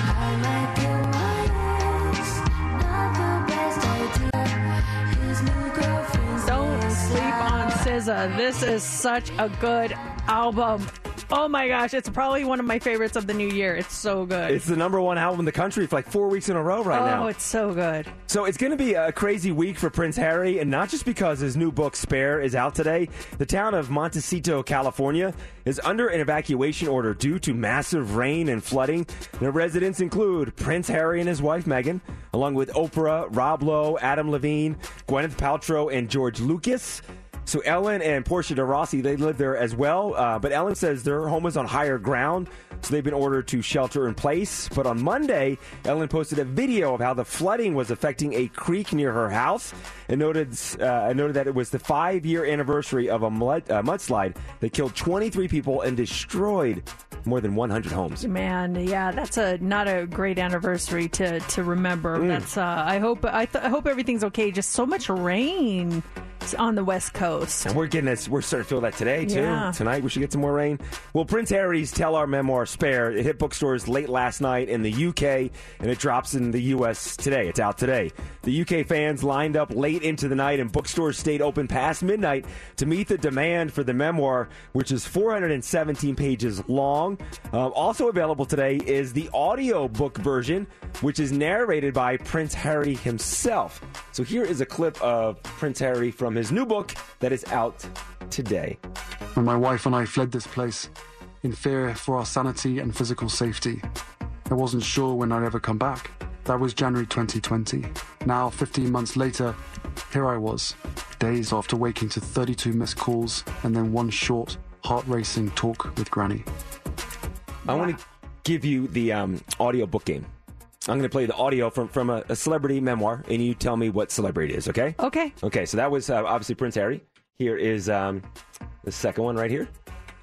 Don't sleep on SZA. This is such a good album. Oh my gosh, it's probably one of my favorites of the new year. It's so good. It's the number one album in the country for like four weeks in a row right oh, now. Oh, it's so good. So it's going to be a crazy week for Prince Harry, and not just because his new book Spare is out today. The town of Montecito, California, is under an evacuation order due to massive rain and flooding. The residents include Prince Harry and his wife Meghan, along with Oprah, Rob Lowe, Adam Levine, Gwyneth Paltrow, and George Lucas. So Ellen and Portia de Rossi, they live there as well. Uh, but Ellen says their home is on higher ground, so they've been ordered to shelter in place. But on Monday, Ellen posted a video of how the flooding was affecting a creek near her house, and noted uh, noted that it was the five year anniversary of a mud, uh, mudslide that killed 23 people and destroyed more than 100 homes. Man, yeah, that's a not a great anniversary to to remember. Mm. That's uh, I hope I, th- I hope everything's okay. Just so much rain. on the West Coast. And we're getting this. We're starting to feel that today too. Yeah. Tonight we should get some more rain. Well, Prince Harry's Tell Our Memoir Spare it hit bookstores late last night in the UK, and it drops in the US today. It's out today. The UK fans lined up late into the night, and bookstores stayed open past midnight to meet the demand for the memoir, which is 417 pages long. Um, also available today is the audio book version, which is narrated by Prince Harry himself. So here is a clip of Prince Harry from his new book that is out today. When my wife and I fled this place, in fear for our sanity and physical safety, I wasn't sure when I'd ever come back. That was January 2020. Now, 15 months later, here I was, days after waking to 32 missed calls and then one short, heart racing talk with Granny. I want to give you the um, audio book game. I'm going to play the audio from, from a, a celebrity memoir, and you tell me what celebrity it is, okay? Okay. Okay, so that was uh, obviously Prince Harry. Here is um, the second one right here.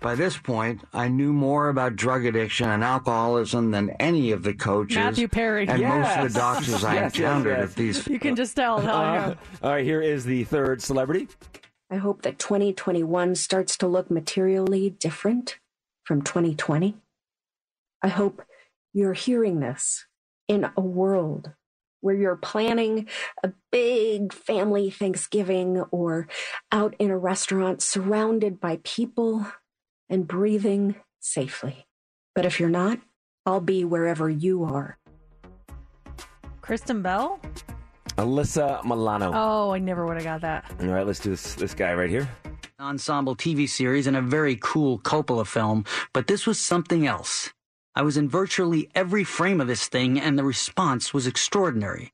By this point, I knew more about drug addiction and alcoholism than any of the coaches. Matthew Perry. And most of the doctors I Yes, yes, encountered yes. at these. You can just tell. Uh, all right, here is the third celebrity. I hope that 2021 starts to look materially different from 2020. I hope you're hearing this in a world where you're planning a big family Thanksgiving or out in a restaurant surrounded by people and breathing safely. But if you're not, I'll be wherever you are. Kristen Bell? Alyssa Milano. Oh, I never would have got that. All right, let's do this, this guy right here. ensemble TV series and a very cool Coppola film, but this was something else. I was in virtually every frame of this thing, and the response was extraordinary.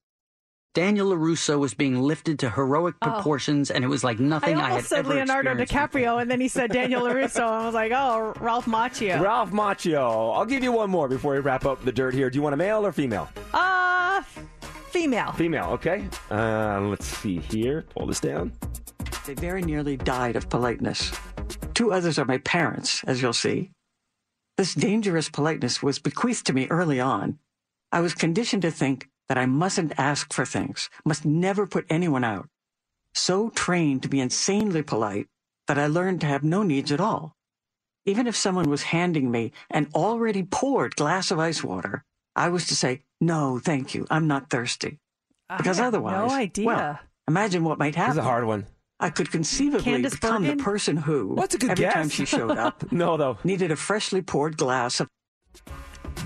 Daniel LaRusso was being lifted to heroic Oh. proportions, and it was like nothing I, had almost said ever Leonardo experienced. DiCaprio, and then he said Daniel LaRusso. and I was like, oh, Ralph Macchio. Ralph Macchio. I'll give you one more before we wrap up the dirt here. Do you want a male or female? Uh, female. Female, okay. Uh, let's see here. Pull this down. They very nearly died of politeness. Two others are my parents, as you'll see. This dangerous politeness was bequeathed to me early on. I was conditioned to think that I mustn't ask for things, must never put anyone out. So trained to be insanely polite that I learned to have no needs at all. Even if someone was handing me an already poured glass of ice water, I was to say, no, thank you, I'm not thirsty. Because I had otherwise, no idea. well, imagine what might happen. This is a hard one. I could conceivably Candice become Bergen? the person who, What's a good every guess? time she showed up, (laughs) no, though. needed a freshly poured glass of.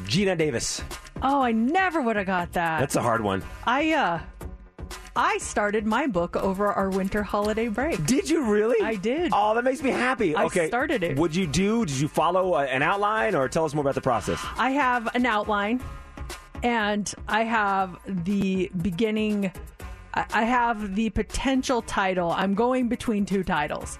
Geena Davis. Oh, I never would have got that. That's a hard one. I uh I started my book over our winter holiday break. Did you really? I did. Oh, that makes me happy. I okay. started it. Would you do? Did you follow uh, an outline, or tell us more about the process? I have an outline and I have the beginning I I have the potential title. I'm going between two titles.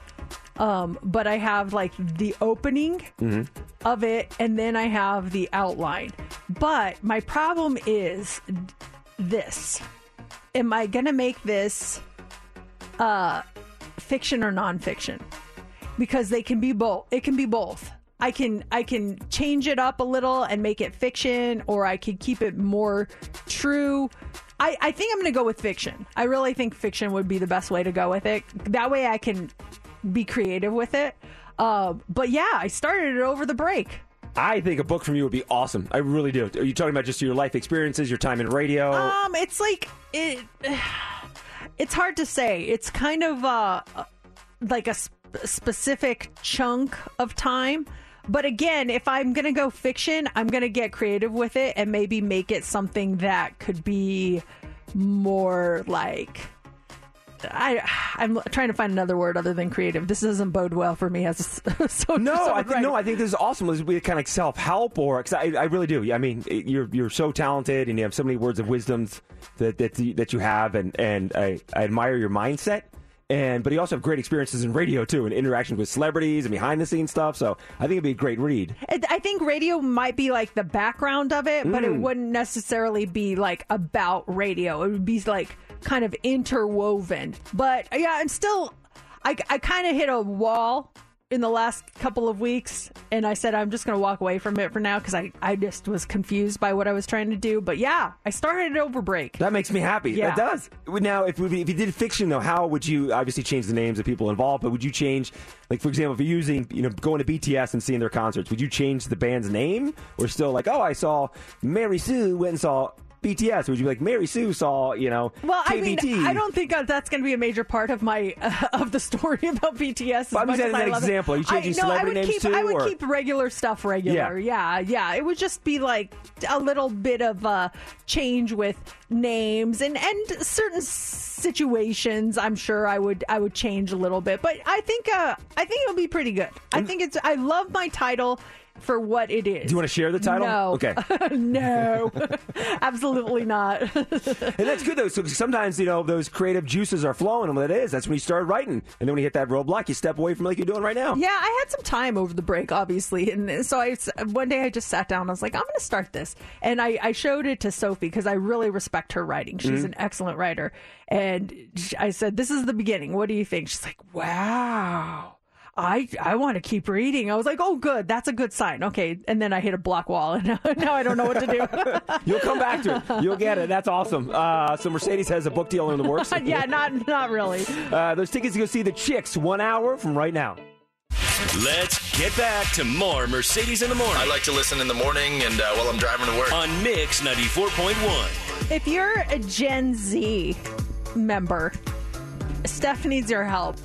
Um, but I have like the opening Mm-hmm. of it and then I have the outline. But my problem is this. Am I going to make this uh fiction or nonfiction? Because they can be both. It can be both. I can I can change it up a little and make it fiction or I could keep it more true. I, I think I'm going to go with fiction. I really think fiction would be the best way to go with it. That way I can be creative with it. Uh, but yeah, I started it over the break. I think a book from you would be awesome. I really do. Are you talking about just your life experiences, your time in radio? Um, it's like it. (sighs) It's hard to say. It's kind of uh, like a sp- specific chunk of time. But again, if I'm gonna go fiction, I'm gonna get creative with it and maybe make it something that could be more like. I I'm trying to find another word other than creative. This doesn't bode well for me as a, (laughs) so no, so I think no, I think this is awesome. This would be kind of like self help, or cause I, I really do. I mean, you're you're so talented, and you have so many words of wisdoms that that you, that you have, and and I, I admire your mindset. And but he also have great experiences in radio too, and interactions with celebrities and behind the scenes stuff. So I think it'd be a great read. I think radio might be like the background of it, but it Mm. wouldn't necessarily be like about radio. It would be like kind of interwoven. But yeah, I'm still, I, I kind of hit a wall in the last couple of weeks, and I said I'm just going to walk away from it for now because I, I just was confused by what I was trying to do. But yeah, I started it over break. That makes me happy. Yeah. That does. Now, if, we, if you did fiction, though, how would you obviously change the names of people involved? But would you change, like, for example, if you're using, you know, going to BTS and seeing their concerts, would you change the band's name? Or still like, oh, I saw Mary Sue went and saw BTS? Would you be like, Mary Sue saw, you know, Well, I mean, I don't think that's going to be a major part of my uh, (laughs) of the story about BTS. As But I'm just as an it. example. Are you changing I, no, I celebrity would names keep, I would or- keep regular stuff regular. Yeah. yeah, yeah. It would just be like a little bit of uh, change with names and and certain situations. I'm sure I would I would change a little bit, but I think uh, I think it'll be pretty good. I think it's. I love my title. For what it is. Do you want to share the title? No. Okay. (laughs) no. (laughs) Absolutely not. (laughs) and that's good though. So sometimes you know those creative juices are flowing, and what it is, that's when you start writing. And then when you hit that roadblock, you step away from like you're doing right now. Yeah, I had some time over the break, obviously, and so I one day I just sat down. I was like, I'm going to start this, and I, I showed it to Sophie because I really respect her writing. She's Mhm. an excellent writer, and I said, "This is the beginning. What do you think?" She's like, "Wow." I, I want to keep reading. I was like, oh, good. That's a good sign. Okay. And then I hit a block wall, and (laughs) now I don't know what to do. (laughs) You'll come back to it. You'll get it. That's awesome. Uh, so Mercedes has a book deal in the works. (laughs) yeah, not not really. Uh, those tickets to go see the Chicks one hour from right now. Let's get back to more Mercedes in the morning. I like to listen in the morning and uh, while I'm driving to work. On Mix 94.1. If you're a Gen Z member, Steph needs your help.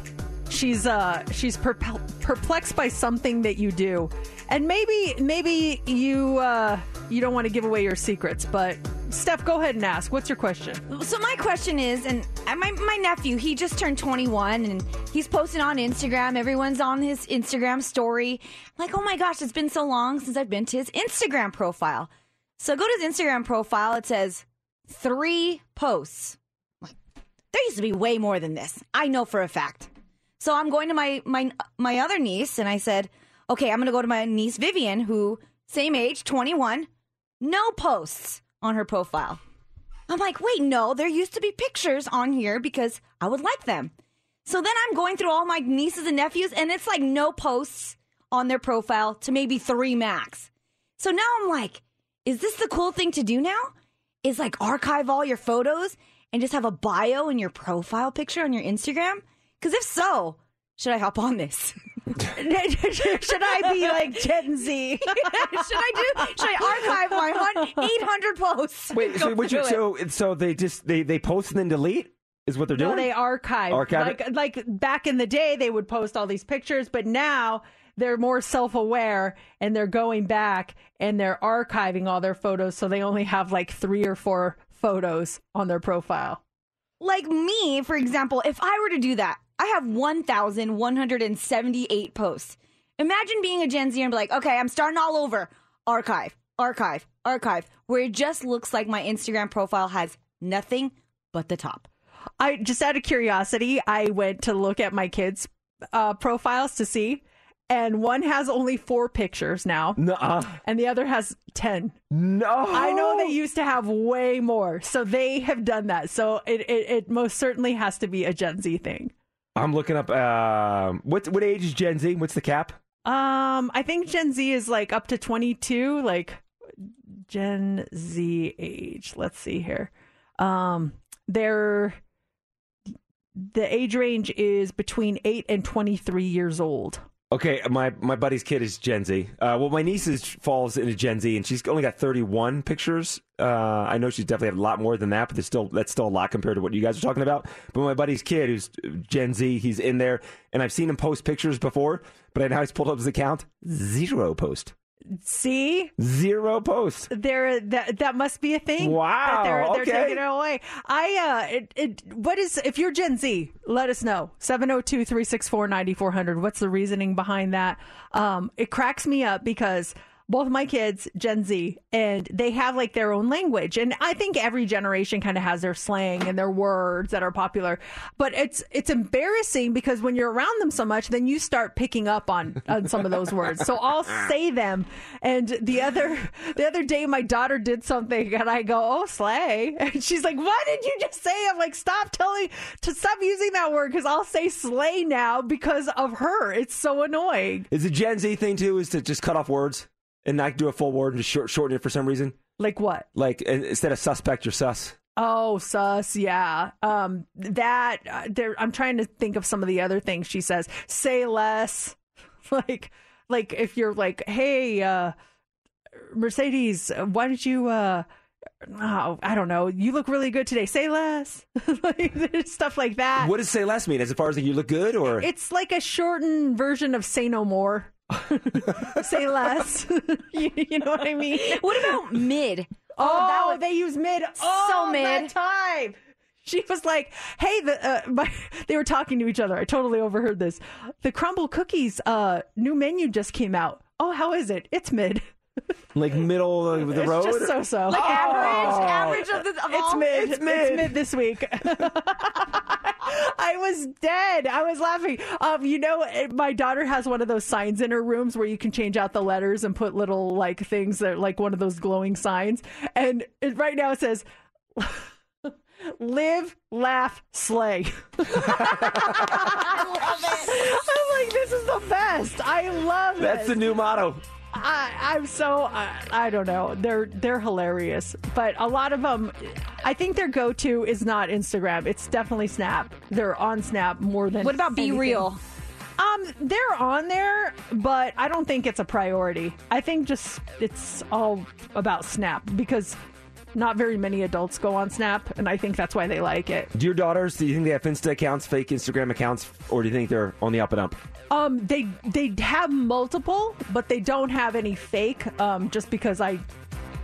She's uh she's perplexed by something that you do, and maybe maybe you uh you don't want to give away your secrets, but Steph, go ahead and ask. What's your question? So my question is, and my my nephew, he just turned 21, and he's posting on Instagram. Everyone's on his Instagram story. I'm like, oh my gosh, it's been so long since I've been to his Instagram profile. So go to his Instagram profile. It says three posts. There used to be way more than this. I know for a fact. So I'm going to my my my other niece, and I said, okay, I'm going to go to my niece Vivian, who same age, 21, no posts on her profile. I'm like, wait, no, there used to be pictures on here because I would like them. So then I'm going through all my nieces and nephews, and it's like no posts on their profile to maybe three max. So now I'm like, is this the cool thing to do now? Is like archive all your photos and just have a bio in your profile picture on your Instagram? Because if so, should I hop on this? (laughs) should I be like Gen Z? (laughs) should I do? Should I archive my 800 posts? Wait, (laughs) so, you, so so they just they they post and then delete is what they're No, doing. they archive. Archive like it? like back in the day, they would post all these pictures, but now they're more self-aware and they're going back and they're archiving all their photos, so they only have like three or four photos on their profile. like me, for example, if I were to do that, I have 1,178 posts. Imagine being a Gen Z and be like, okay, I'm starting all over. Archive, archive, archive, where it just looks like my Instagram profile has nothing but the top. I just out of curiosity, I went to look at my kids' uh, profiles to see, and one has only four pictures now, Nuh-uh. and the other has ten. No, I know they used to have way more, so they have done that. So it it, it most certainly has to be a Gen Z thing. I'm looking up. Um, what what age is Gen Z? What's the cap? Um, I think Gen Z is like up to twenty two, like Gen Z age. Let's see here. Um, they're the age range is between eight and twenty three years old. Okay, my my buddy's kid is Gen Z. Uh, well, my niece is, falls into Gen Z, and she's only got 31 pictures. Uh, I know she's definitely had a lot more than that, but there's still that's still a lot compared to what you guys are talking about. But my buddy's kid, who's Gen Z, he's in there, and I've seen him post pictures before. But I now he's pulled up his account, zero post, See, zero post. there that that must be a thing. Wow, they're, they're okay. taking it away. I uh, it, it what is if you're Gen Z, let us know 702-364-9400. What's the reasoning behind that? Um, it cracks me up because both my kids, Gen Z, and they have like their own language. And I think every generation kind of has their slang and their words that are popular. But it's it's embarrassing because when you're around them so much, then you start picking up on on some of those words. So I'll say them. And the other the other day, my daughter did something, and I go, "Oh, slay!" And she's like, "What did you just say?" I'm like, "Stop telling to stop using that word because I'll say slay now because of her. It's so annoying." Is the Gen Z thing too? Is to just cut off words and not do a full word and just short, shorten it for some reason? Like what? Like instead of suspect, you're sus. Oh, sus, yeah. Um, that uh, there. I'm trying to think of some of the other things she says. Say less, (laughs) like, like if you're like, hey, uh, Mercedes, why did you? uh Oh, I don't know. You look really good today. Say less, (laughs) like, stuff like that. What does say less mean? As far as like you look good, or It's like a shortened version of say no more. Say less. (laughs) you, you know what I mean? What about mid? Oh, that was- they use mid all So the mid. time. She was like, "Hey, the uh, (laughs) my, they were talking to each other. I totally overheard this. The Crumbl Cookies uh, new menu just came out. Oh, how is it? It's mid. (laughs) like middle of the it's road? just so so. Like average, average of the of It's all? mid. It's mid. It's mid this week. I was dead. I was laughing. Um, you know, my daughter has one of those signs in her rooms where you can change out the letters and put little like things that are like one of those glowing signs. And it, right now it says. (laughs) Live, laugh, slay. (laughs) I love it. I'm like, this is the best. I love That's it. That's the new motto. I, I'm so I, I don't know. They're they're hilarious, but a lot of them, I think their go-to is not Instagram. It's definitely Snap. They're on Snap more than. What about BeReal? Um, they're on there, but I don't think it's a priority. I think just it's all about Snap because not very many adults go on Snap, and I think that's why they like it. Do your daughters? Do you think they have Insta accounts, fake Instagram accounts, or do you think they're on the up and up? Um, they they have multiple, but they don't have any fake. Um, just because I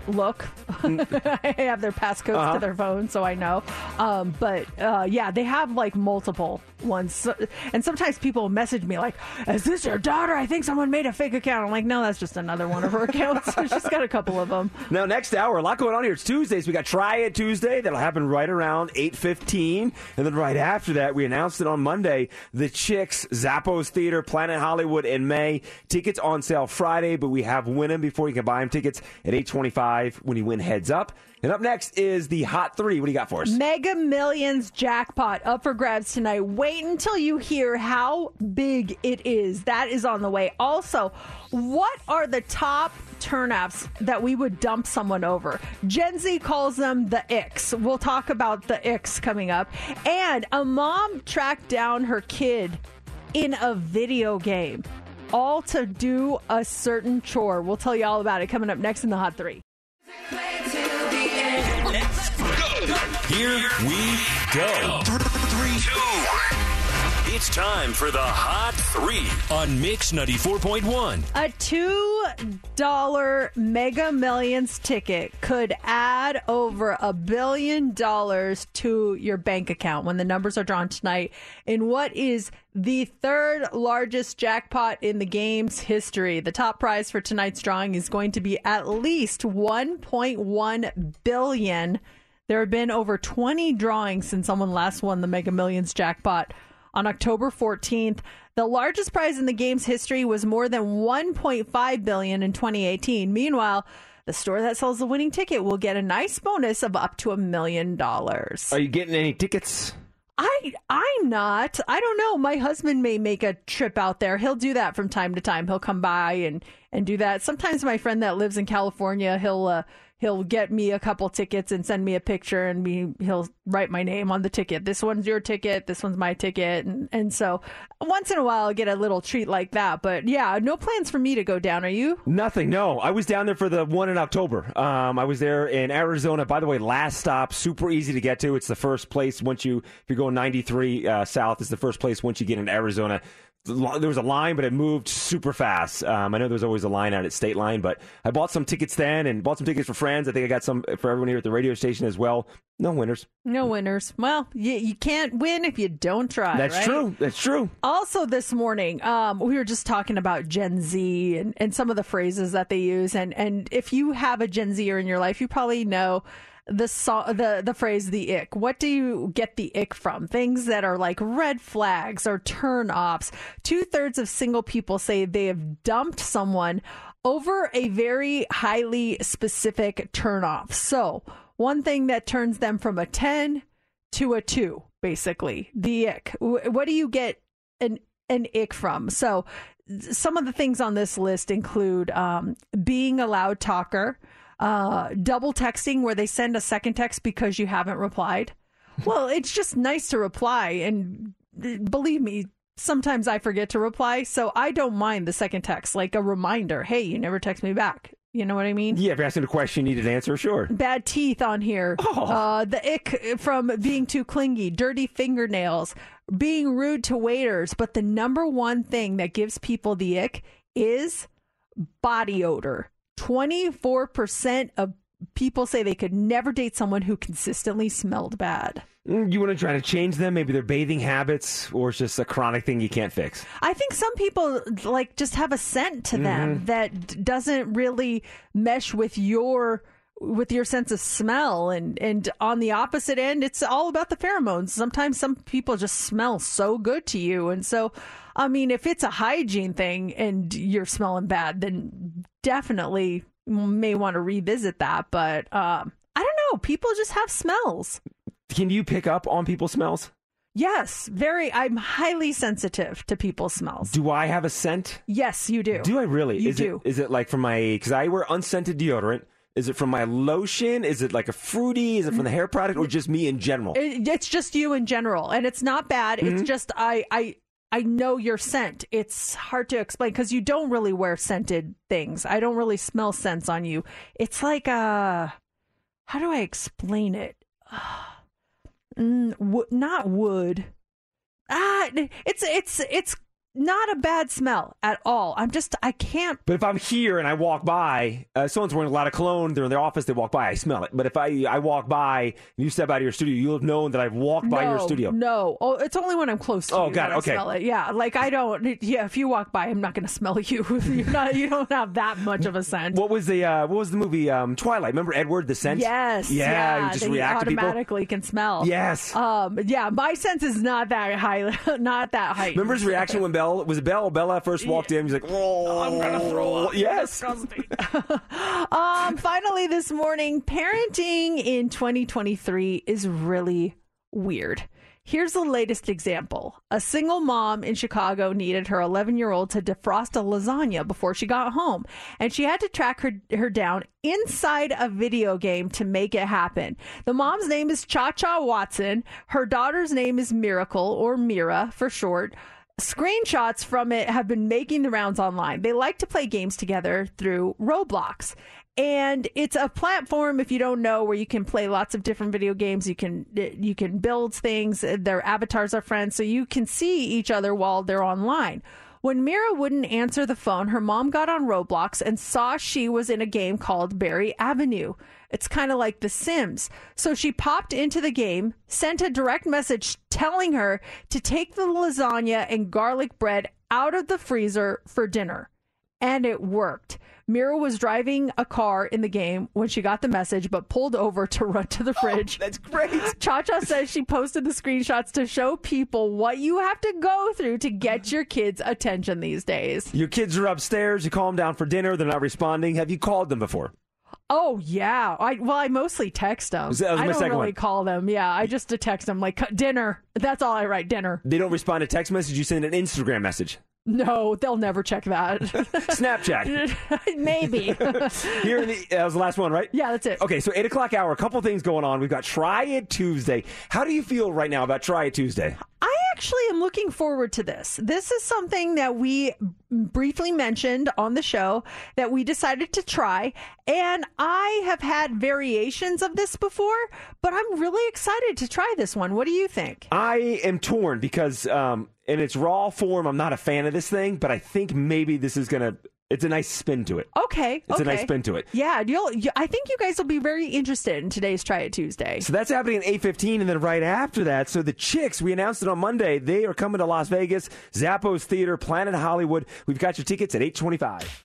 look, I (laughs) have their passcodes Uh-huh. to their phone, so I know. Um, but uh, yeah, they have like multiple ones, So- and sometimes people message me like, "Is this your daughter? I think someone made a fake account." I'm like, "No, that's just another one of her (laughs) accounts. (laughs) She's got a couple of them." Now, next hour, a lot going on here. It's Tuesdays. We got Try It Tuesday. That'll happen right around 8.15. And then right after that, we announced it on Monday, The Chicks, Zappos Theater, Planet Hollywood in May. Tickets on sale Friday, but we have win them before you can buy them. Tickets at 8.25 when you win heads up. And up next is the Hot Three. What do you got for us? Mega Millions jackpot up for grabs tonight. Wait until you hear how big it is. That is on the way. Also, what are the top turnoffs that we would dump someone over? Gen Z calls them the icks. We'll talk about the icks coming up. And a mom tracked down her kid in a video game, all to do a certain chore. We'll tell you all about it coming up next in the Hot Three. Here we go. Three, two. It's time for the Hot Three on Mix 94.1. A $2 Mega Millions ticket could add over a billion dollars to your bank account when the numbers are drawn tonight in what is the third largest jackpot in the game's history. The top prize for tonight's drawing is going to be at least 1.1 billion. There have been over 20 drawings since someone last won the Mega Millions jackpot on October 14th. The largest prize in the game's history was more than 1.5 billion in 2018. Meanwhile, the store that sells the winning ticket will get a nice bonus of up to a million dollars. Are you getting any tickets? I I'm not. I don't know. My husband may make a trip out there. He'll do that from time to time. He'll come by and and do that. Sometimes my friend that lives in California, he'll uh, he'll get me a couple tickets and send me a picture and me he'll write my name on the ticket. This one's your ticket, this one's my ticket and and so once in a while I get a little treat like that. But yeah, no plans for me to go down. Are you? Nothing. No, I was down there for the one in October. Um, I was there in Arizona. By the way, last stop, super easy to get to. It's the first place once you if you're going 93 uh, south. It's the first place once you get in Arizona. There was a line, but it moved super fast. Um, I know there's always a line out at State Line, but I bought some tickets then and bought some tickets for friends. I think I got some for everyone here at the radio station as well. No winners. No winners. Well, you, you can't win if you don't try. That's right? true. That's true. Also, this morning, um, we were just talking about Gen Z and, and some of the phrases that they use. And, and if you have a Gen Zer in your life, you probably know the so- the the phrase the ick. What do you get the ick from? Things that are like red flags or turn offs. Two thirds of single people say they have dumped someone over a very highly specific turn off. So one thing that turns them from a ten to a two, basically the ick. What do you get an an ick from? So some of the things on this list include um, being a loud talker, uh, double texting where they send a second text because you haven't replied. Well, it's just nice to reply, and uh, believe me, sometimes I forget to reply, so I don't mind the second text, like a reminder. Hey, you never text me back. You know what I mean? Yeah, if you're asking a question, you need an answer. Sure. bad teeth on here. Uh, the ick from being too clingy, dirty fingernails, being rude to waiters. But the number one thing that gives people the ick is body odor. 24% of people say they could never date someone who consistently smelled bad. Mm, You want to try to change them? Maybe their bathing habits, or it's just a chronic thing you can't fix. I think some people like just have a scent to them Mhm. that doesn't really mesh with your with your sense of smell and and on the opposite end it's all about the pheromones. Sometimes some people just smell so good to you and so I mean if it's a hygiene thing and you're smelling bad then definitely may want to revisit that but um I don't know, people just have smells. Can you pick up on people's smells? Yes, very I'm highly sensitive to people's smells. Do I have a scent? Yes, you do. Do I really? You is do. It, is it like from my? Because I wear unscented deodorant. Is it from my lotion? Is it like a fruity? Is it from the hair product, or just me in general? It, it's just you in general, and it's not bad. Mm-hmm. It's just I I I know your scent. It's hard to explain because you don't really wear scented things. I don't really smell scents on you. It's like uh, how do I explain it? (sighs) Mm, wo- not wood. Ah, it's it's it's not a bad smell at all. I'm just I can't But if I'm here and I walk by, uh, someone's wearing a lot of cologne, they're in their office, they walk by, I smell it. But if I I walk by and you step out of your studio, you'll have known that I've walked by your studio. No, oh, it's only when I'm close to Oh, you that it, I okay. smell it. Yeah, like I don't. Yeah, if you walk by, I'm not going to smell you. (laughs) You're not. You don't have that much of a scent. What was the uh, what was the movie um, Twilight? Remember Edward the scent? Yes. Yeah, you just react automatically can smell. Yes. Um. Yeah, my sense is not that high. (laughs) Not that high. Remember his reaction when Belle was it Belle? Bella first walked in. He's like, "Oh, I'm gonna throw up." Yes. (laughs) Um. Finally, this morning, parenting in 2023 is really weird. Here's the latest example. A single mom in Chicago needed her 11 year old to defrost a lasagna before she got home, and she had to track her, her down inside a video game to make it happen. The mom's name is Cha Cha Watson. Her daughter's name is Miracle, or Mira for short. Screenshots from it have been making the rounds online. They like to play games together through Roblox. And it's a platform, if you don't know, where you can play lots of different video games. You can eh, you can build things. Their avatars are friends, so you can see each other while they're online. When Mira wouldn't answer the phone, her mom got on Roblox and saw she was in a game called Berry Avenue. It's kind of like The Sims. So she popped into the game, sent a direct message telling her to take the lasagna and garlic bread out of the freezer for dinner. And it worked. Mira was driving a car in the game when she got the message, but pulled over to run to the oh, fridge. that's great. (laughs) Cha Cha says she posted the screenshots to show people what you have to go through to get your kids' attention these days. Your kids are upstairs. You call them down for dinner. They're not responding. Have you called them before? Oh yeah, I well I mostly text them. That- that was I don't really one. call them. Yeah, I just text them like dinner. That's all I write. Dinner. They don't respond to text message. You send an Instagram message. No, they'll never check that. (laughs) Snapchat. (laughs) Maybe. (laughs) Here in the, that was the last one, right? Yeah, that's it. Okay, so eight o'clock hour. A couple things going on. We've got Try It Tuesday. How do you feel right now about Try It Tuesday? I actually am looking forward to this. This is something that we briefly mentioned on the show that we decided to try. And I have had variations of this before, but I'm really excited to try this one. What do you think? I am torn because um, in its raw form, I'm not a fan of this thing, but I think maybe this is gonna. It's a nice spin to it. Okay, It's a nice spin to it. Yeah, you'll. You, I think you guys will be very interested in today's Try It Tuesday. So that's happening at 8:15 and then right after that, so the Chicks, we announced it on Monday, they are coming to Las Vegas, Zappos Theater, Planet Hollywood. We've got your tickets at 825.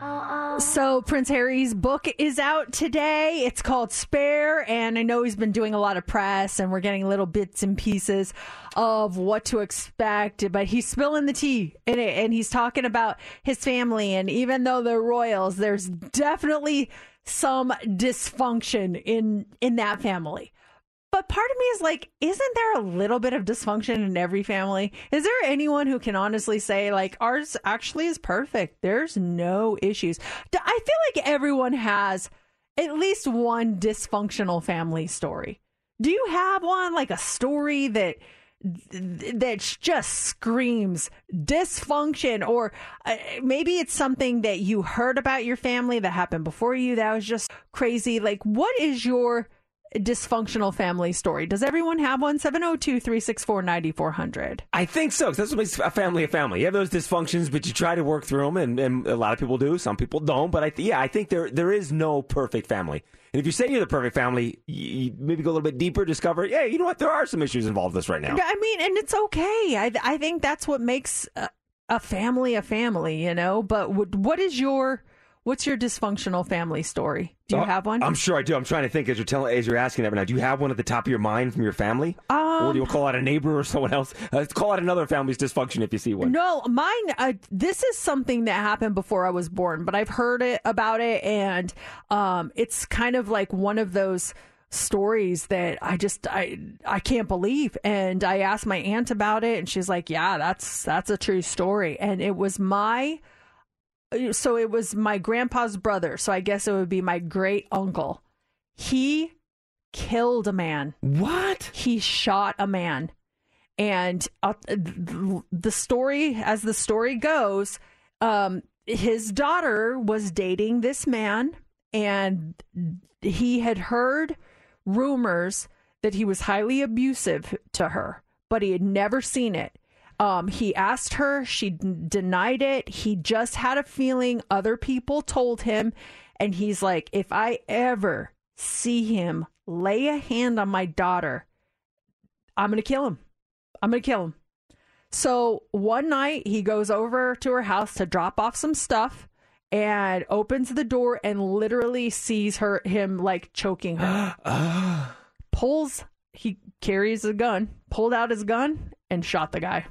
Uh-uh. So Prince Harry's book is out today. It's called Spare, and I know he's been doing a lot of press, and we're getting little bits and pieces of what to expect. But he's spilling the tea, and, and he's talking about his family. And even though they're royals, there's definitely some dysfunction in in that family. But part of me is like, isn't there a little bit of dysfunction in every family? Is there anyone who can honestly say, like, ours actually is perfect? There's no issues. I feel like everyone has at least one dysfunctional family story. Do you have one, like a story that that just screams dysfunction or uh, maybe it's something that you heard about your family that happened before you that was just crazy like what is your dysfunctional family story does everyone have one 702-364-9400 I think so. that's what makes a family a family. You have those dysfunctions, but you try to work through them, and, and a lot of people do. Some people don't. But I th- yeah, I think there there is no perfect family. And if you say you're the perfect family, you, you maybe go a little bit deeper, discover, yeah, you know what, there are some issues involved with this right now. I mean, and it's okay. I I think that's what makes a, a family a family, you know. But what, what is your what's your dysfunctional family story? Do you Oh, have one? I'm sure I do. I'm trying to think as you're telling, as you're asking that right now. Do you have one at the top of your mind from your family, or do you call out a neighbor or someone else? Uh, call out another family's dysfunction if you see one. No, mine. Uh, this is something that happened before I was born, but I've heard it about it, and um, it's kind of like one of those stories that I just I I can't believe. And I asked my aunt about it, and she's like, "Yeah, that's that's a true story." And it was my so it was my grandpa's brother. So I guess it would be my great uncle. He killed a man. What? He shot a man. And uh, the story, as the story goes, um, his daughter was dating this man, and he had heard rumors that he was highly abusive to her, but he had never seen it. Um, he asked her, she d- denied it. He just had a feeling other people told him, and he's like, if I ever see him lay a hand on my daughter, I'm gonna kill him. I'm gonna kill him. So one night he goes over to her house to drop off some stuff and opens the door and literally sees her him like choking her. (gasps) Pulls he carries a gun, pulled out his gun and shot the guy.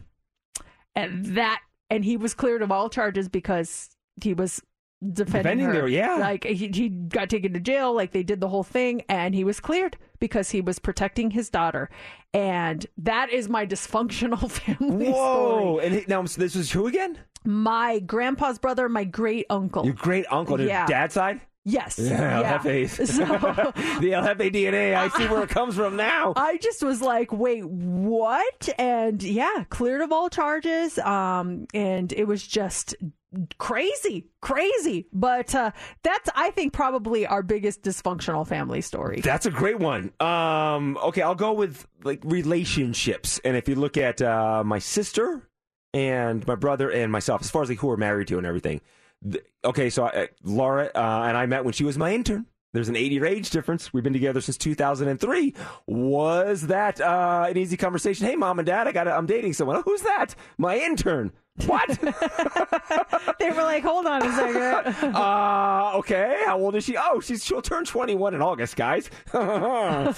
And that and he was cleared of all charges because he was defending, Defending her. her, yeah. Like he, he got taken to jail, like they did the whole thing, and he was cleared because he was protecting his daughter. And that is my dysfunctional (laughs) family Whoa! story. And he, now so this is who again? My grandpa's brother, my great uncle. Your great uncle, your Yeah. dad's side. Yes. Yeah, Yeah. LFAs. (laughs) So- (laughs) the LFA DNA. I see where it comes from now. (laughs) I just was like, wait, what? And yeah, cleared of all charges. Um, and it was just crazy, crazy. But uh, that's, I think, probably our biggest dysfunctional family story. That's a great one. Um, okay, I'll go with like relationships. And if you look at uh, my sister and my brother and myself, as far as like who we're married to and everything. Okay, so I, Laura uh, and I met when she was my intern. There's an eight year age difference. We've been together since 2003. Was that uh, an easy conversation? Hey, mom and dad, I got. I'm dating someone. Oh, who's that? My intern. What? (laughs) they were like, hold on a second. (laughs) uh, okay. How old is she? Oh, she's she'll turn 21 in August, guys. (laughs) uh,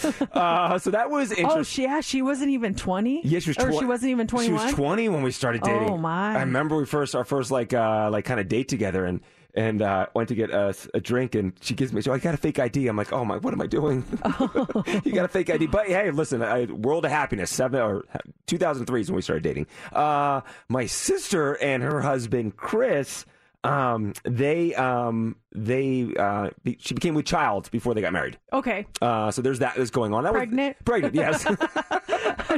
so that was interesting. Oh, she, yeah, she wasn't even 20? Yeah, she was. Or she wasn't even 21? She was 20 when we started dating. Oh, my. I remember we first our first like uh like kind of date together and and uh, went to get a, a drink and she gives me so I got a fake ID. I'm like, oh my, what am I doing? (laughs) you got a fake ID, but hey, listen, I, World of Happiness seven or 2003 is when we started dating. Uh, my sister and her husband Chris. Um, they um, they uh, be, she became with child before they got married. Okay. Uh, so there's that that's going on. That Pregnant? was pregnant. Yes.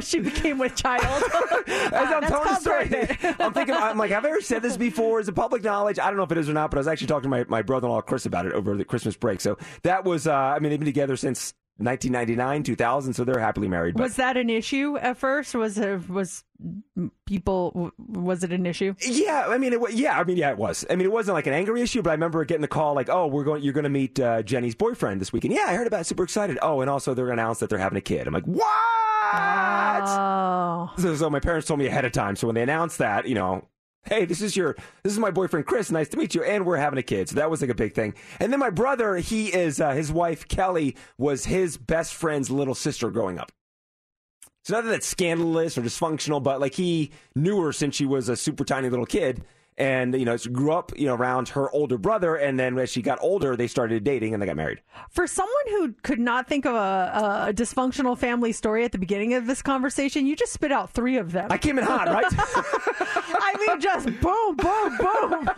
(laughs) she became with child. (laughs) As I'm (laughs) That's telling the story. I'm thinking, I'm like, have I ever said this before? Is it public knowledge? I don't know if it is or not, but I was actually talking to my, my brother in law, Chris, about it over the Christmas break. So that was, uh, I mean, they've been together since 1999, 2000, so they're happily married. But Was that an issue at first? Was it, was people, was it an issue? Yeah, I mean, it, yeah, I mean, yeah, it was. I mean, it wasn't like an angry issue, but I remember getting the call like, "Oh, we're going, you're going to meet uh, Jenny's boyfriend this weekend." Yeah, I heard about. it. Super excited. Oh, and also they're going to announce that they're having a kid. I'm like, what? Oh. So, so my parents told me ahead of time. So when they announced that, you know, hey, this is your, this is my boyfriend Chris. Nice to meet you, and we're having a kid. So that was like a big thing. And then my brother, he is uh, his wife Kelly was his best friend's little sister growing up. So not that that's scandalous or dysfunctional, but like he knew her since she was a super tiny little kid. And, you know, she grew up, you know, around her older brother. And then as she got older, they started dating and they got married. For someone who could not think of a, a dysfunctional family story at the beginning of this conversation, you just spit out three of them. I came in hot, right? (laughs) I mean, just boom, boom, boom.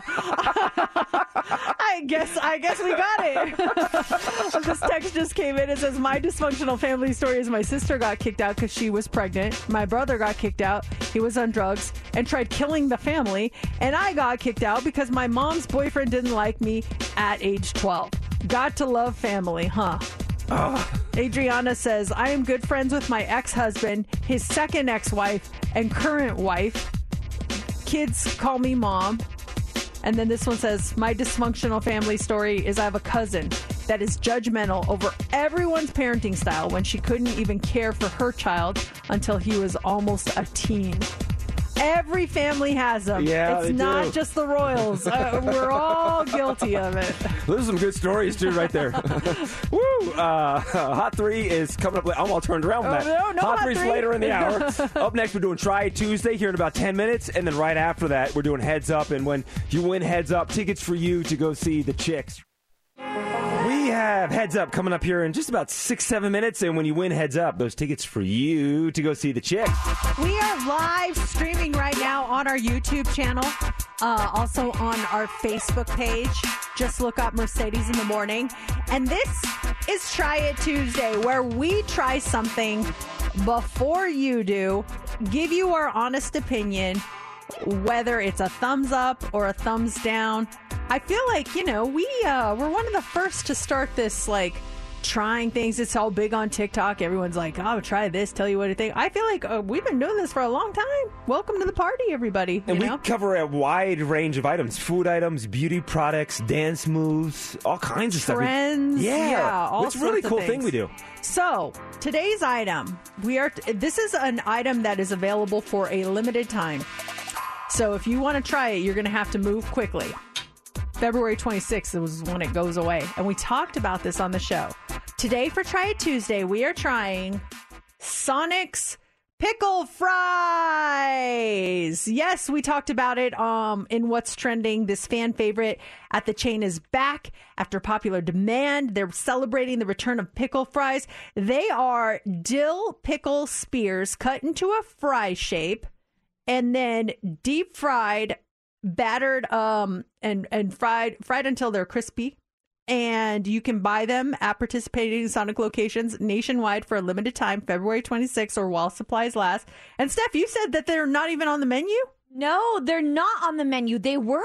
I guess, I guess we got it. (laughs) this text just came in. It says, "My dysfunctional family story is my sister got kicked out because she was pregnant. My brother got kicked out. He was on drugs and tried killing the family, and I got kicked out because my mom's boyfriend didn't like me at age 12. Got to love family, huh?" Adriana says, I am good friends with my ex husband, his second ex wife, and current wife. Kids call me mom. And then this one says, My dysfunctional family story is I have a cousin that is judgmental over everyone's parenting style when she couldn't even care for her child until he was almost a teen. Every family has them. Yeah, it's not do. just the Royals. Uh, we're all (laughs) guilty of it. Those are some good stories too, right there. (laughs) Woo! Uh, hot three is coming up. I'm all turned around. with Oh, that. no, no hot Hot three's Three. later in the (laughs) hour. up next, we're doing Try It Tuesday here in about 10 minutes, and then right after that, we're doing Heads Up. And when you win Heads Up, tickets for you to go see the Chicks. Have Heads Up coming up here in just about six, seven minutes, and when you win Heads Up, those tickets for you to go see the Chicks. We are live streaming right now on our YouTube channel, uh, also on our Facebook page. Just look up Mercedes in the Morning. And this is Try It Tuesday, where we try something before you do, give you our honest opinion, whether it's a thumbs up or a thumbs down. I feel like, you know, we uh, we're one of the first to start this like trying things. It's all big on TikTok. Everyone's like, "Oh, try this. Tell you what to think." I feel like uh, we've been doing this for a long time. Welcome to the party, everybody. And we know? cover a wide range of items food items, beauty products, dance moves, all kinds of stuff. Trends, Yeah. yeah, all it's a really cool thing we do. So today's item, we are. This is an item that is available for a limited time. So if you want to try it, you're going to have to move quickly. February 26th is when it goes away, and we talked about this on the show. Today for Try It Tuesday, we are trying Sonic's Pickle fries. Yes, we talked about it um in what's trending. This fan favorite at the chain is back after popular demand. They're celebrating the return of pickle fries. They are dill pickle spears cut into a fry shape and then deep fried, battered um and and fried fried until they're crispy and you can buy them at participating Sonic locations nationwide for a limited time, February 26th or while supplies last. And Steph, you said that they're not even on the menu? No, they're not on the menu. They were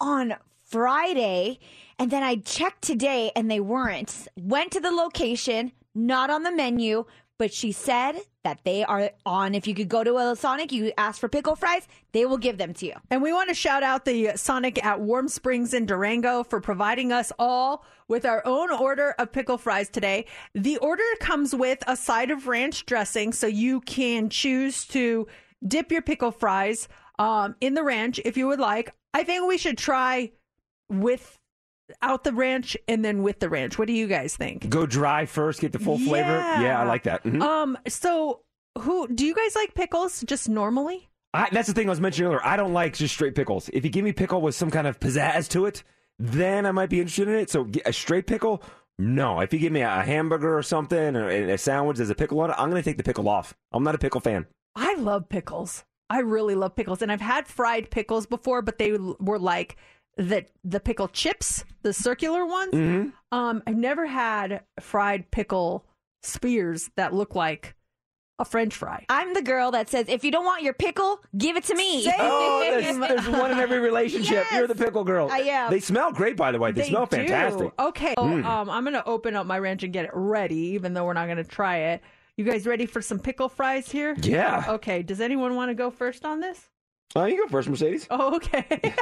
on Friday, and then I checked today and they weren't. Went to the location, not on the menu, but she said that they are on. If you could go to a Sonic, you ask for pickle fries, they will give them to you. And we want to shout out the Sonic at Warm Springs in Durango for providing us all with our own order of pickle fries today. The order comes with a side of ranch dressing, so you can choose to dip your pickle fries um, in the ranch if you would like. I think we should try with out the ranch and then with the ranch. What do you guys think? Go dry first, get the full flavor. Yeah. Yeah, I like that. Mhm. Um, so who do you guys like pickles just normally? I, that's the thing I was mentioning earlier. I don't like just straight pickles. If you give me pickle with some kind of pizzazz to it, then I might be interested in it. So a straight pickle, no. If you give me a hamburger or something or a sandwich, there's a pickle on it, I'm going to take the pickle off. I'm not a pickle fan. I love pickles. I really love pickles, and I've had fried pickles before, but they were like the the pickle chips, the circular ones. Mhm. Um, I've never had fried pickle spears that look like a French fry. I'm the girl that says, if you don't want your pickle, give it to me. Oh, there's, (laughs) there's one in every relationship. Yes. You're the pickle girl. I am. They smell great, by the way. They, smell do. fantastic. Okay, so, Mm. um, I'm gonna open up my ranch and get it ready, even though we're not gonna try it. You guys ready for some pickle fries here? Yeah. Okay. Does anyone want to go first on this? Oh, you go first, Mercedes. (laughs) Oh, okay. (laughs)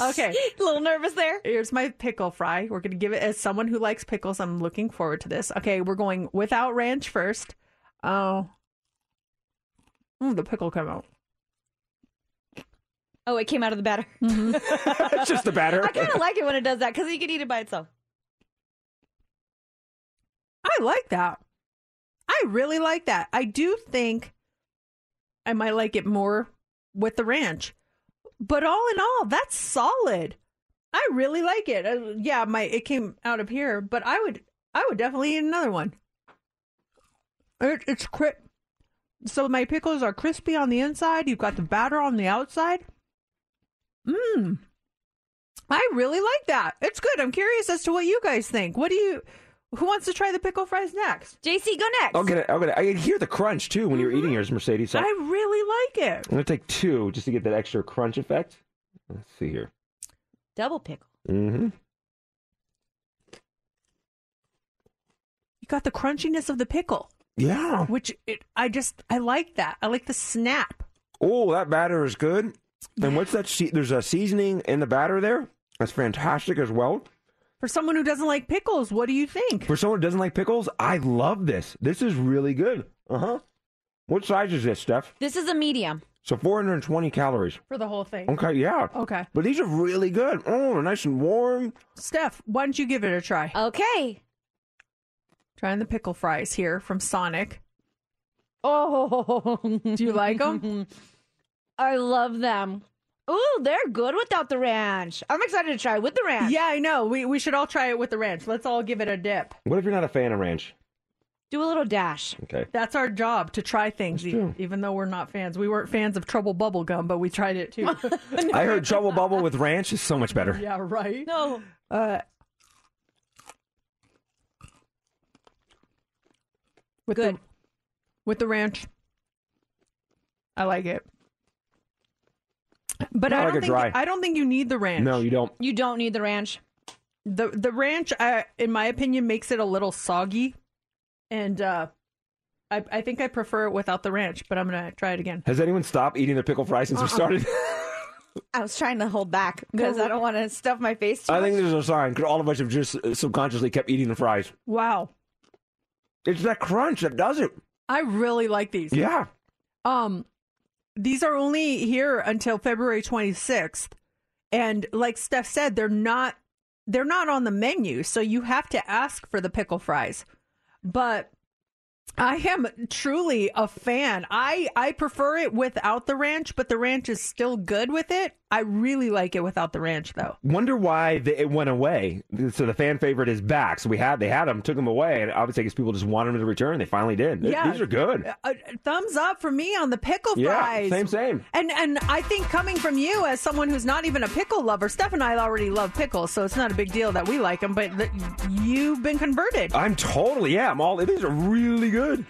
okay. (laughs) A little nervous there. Here's my pickle fry. We're going to give it as someone who likes pickles. I'm looking forward to this. Okay, we're going without ranch first. Oh. Mm, the pickle came out. Oh, it came out of the batter. it's just the batter. I kind of like it when it does that because you can eat it by itself. I like that. I really like that. I do think I might like it more with the ranch. But all in all, that's solid. I really like it. Uh, yeah, my it came out of here, but I would I would definitely eat another one. It, it's crisp. So my pickles are crispy on the inside. You've got the batter on the outside. Mmm. I really like that. It's good. I'm curious as to what you guys think. What do you? Who wants to try the pickle fries next? JC, go next. I'll get it. I'll get it. I can hear the crunch too when you're eating yours, Mercedes. So I really like it. I'm gonna take two just to get that extra crunch effect. Let's see here. Double pickle. Mm-hmm. You got the crunchiness of the pickle, Yeah. which it, I just I like that. I like the snap. Oh, that batter is good. And what's that? Se- there's a seasoning in the batter there. That's fantastic as well. For someone who doesn't like pickles, what do you think? For someone who doesn't like pickles, I love this. This is really good. Uh huh. What size is this, Steph? This is a medium. So 420 calories. For the whole thing. Okay, yeah. Okay. But these are really good. Oh, they're nice and warm. Steph, why don't you give it a try? Okay. Trying the pickle fries here from Sonic. Oh, do you like them? (laughs) I love them. Ooh, they're good without the ranch. I'm excited to try with the ranch. Yeah, I know. We we should all try it with the ranch. Let's all give it a dip. What if you're not a fan of ranch? Do a little dash. Okay. That's our job to try things, e- true. even though we're not fans. We weren't fans of Trouble Bubble Gum, but we tried it too. (laughs) I heard Trouble Bubble with ranch is so much better. yeah, right. No. Uh, with Good. The, with the ranch, I like it. But I I, like don't it think. I don't think you need the ranch. No, you don't. You don't need the ranch. the the ranch, uh, in my opinion, makes it a little soggy, and uh, I I think I prefer it without the ranch. But I'm gonna try it again. Has anyone stopped eating their pickle fries since we Uh-uh. started? (laughs) (laughs) I was trying to hold back because I don't want to stuff my face too I think much. there's a sign 'cause all of us have just uh, subconsciously kept eating the fries. Wow, It's that crunch that does it. I really like these. Yeah. Um, these are only here until February 26th, and like Steph said, they're not they're not on the menu, so you have to ask for the pickle fries. But I am truly a fan. I I prefer it without the ranch, but the ranch is still good with it. I really like it without the ranch, though. Wonder why the, it went away. So the fan favorite is back. So we had they had them, took them away, and obviously because people just wanted them to return, they finally did. Yeah. These are good. Uh, thumbs up for me on the pickle Yeah, fries. same, same. And and I think coming from you as someone who's not even a pickle lover, Steph and I already love pickles, so it's not a big deal that we like them. But th- you've been converted. I'm totally yeah. I'm all. These are really good.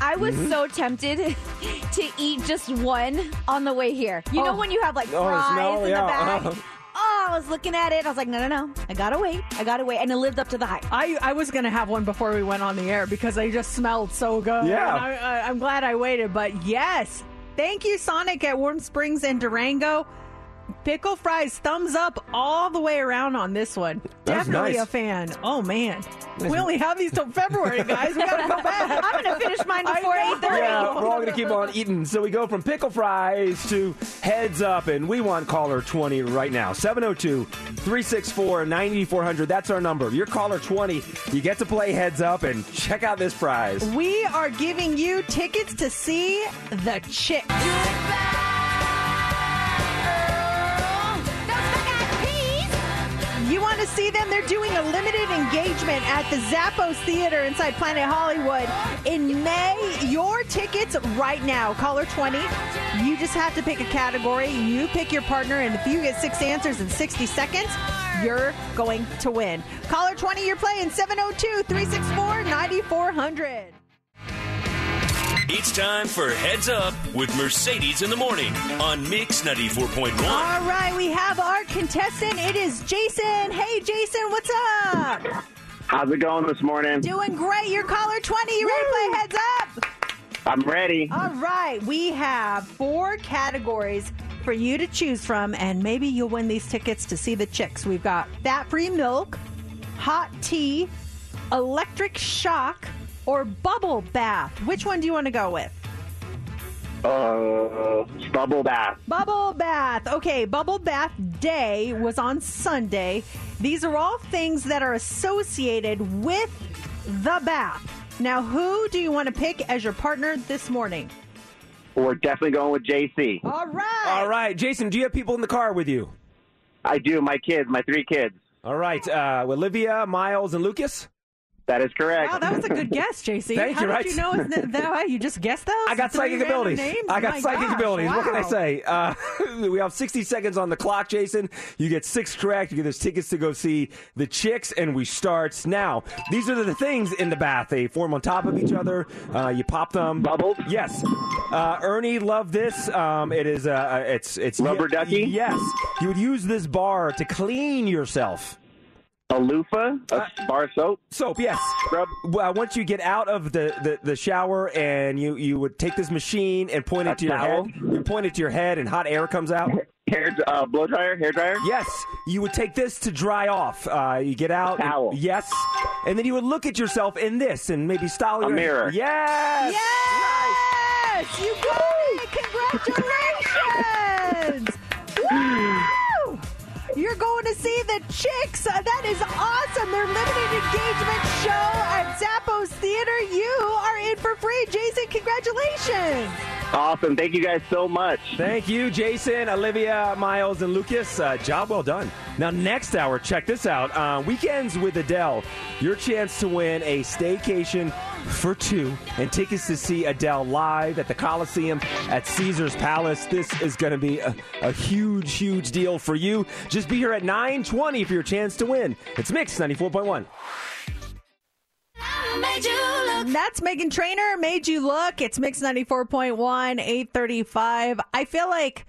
I was Mhm. so tempted (laughs) to eat just one on the way here. You know Oh. when you have like Oh, the fries smell, in yeah, the bag? uh-huh. Oh, I was looking at it. I was like, no, no, no. I gotta wait. I gotta wait. And it lived up to the hype. I, I was going to have one before we went on the air because they just smelled so good. Yeah. And I, I, I'm glad I waited. But yes, thank you, Sonic at Warm Springs and Durango. Pickle fries, thumbs up all the way around on this one. That's Definitely nice. a fan. Oh, man. We only have these till February, guys. We got to go back. I'm gonna finish mine before 8:30. Yeah, we're all going to keep on eating. So we go from pickle fries to heads up, and we want caller 20 right now. 702 364 9400. That's our number. You're caller 20. You get to play heads up and check out this prize. We are giving you tickets to see the chick. You want to see them? They're doing a limited engagement at the Zappos Theater inside Planet Hollywood in May. Your tickets right now. Caller 20. You just have to pick a category. You pick your partner, and if you get six answers in 60 seconds, you're going to win. Caller 20, you're playing 702 364 9400. It's time for Heads Up with Mercedes in the Morning on Mix 94.1. All right, we have our contestant. It is Jason. Hey, Jason, what's up? How's it going this morning? Doing great. You're caller 20. You ready to play heads up? I'm ready. All right, we have four categories for you to choose from, and maybe you'll win these tickets to see the chicks. We've got fat free milk, hot tea, electric shock, or bubble bath. Which one do you want to go with? Uh, bubble bath. Bubble bath. Okay, bubble bath day was on Sunday. These are all things that are associated with the bath. Now, who do you want to pick as your partner this morning? We're definitely going with JC. All right. All right, Jason, do you have people in the car with you? I do. My kids, my three kids. All right, uh, Olivia, Miles, and Lucas? That is correct. Wow, that was a good guess, JC. (laughs) Thank How you, did right? you know that, that you just guessed those? I got Three psychic abilities. Names? I got My psychic gosh, abilities. What can I say? Uh, (laughs) we have 60 seconds on the clock, Jason. You get six correct. You get those tickets to go see the chicks, and we start now. These are the things in the bath. They form on top of each other. Uh, you pop them. Bubbles. Yes. Uh, Ernie loved this. Um, it is. Uh, it's. It's Rubber ducky? Yes. You would use this bar to clean yourself. A loofah, a bar soap. Soap, yes. Scrub. Well, once you get out of the, the, the shower and you, you would take this machine and point it A to your head. You point it to your head and hot air comes out. (laughs) Hair, uh, blow dryer, hair dryer. Yes, you would take this to dry off. Uh, you get out. towel. yes, and then you would look at yourself in this and maybe style A your mirror. Yes. Yes, you got it. Congratulations. (laughs) Woo! You're going to see the chicks. Uh, that is awesome. Their limited engagement show at Zappos Theater. You are in for free. Jason, congratulations. Awesome. Thank you guys so much. Thank you, Jason, Olivia, Miles, and Lucas. Uh, job well done. Now, next hour, check this out. Uh, weekends with Adele. Your chance to win a staycation for two and tickets to see Adele live at the Coliseum at Caesar's Palace. This is going to be a, a huge, huge deal for you. Just be here at 920 for your chance to win. It's Mix 94.1. That's Meghan Trainor. Made you look. It's Mix 94.1, 835. I feel like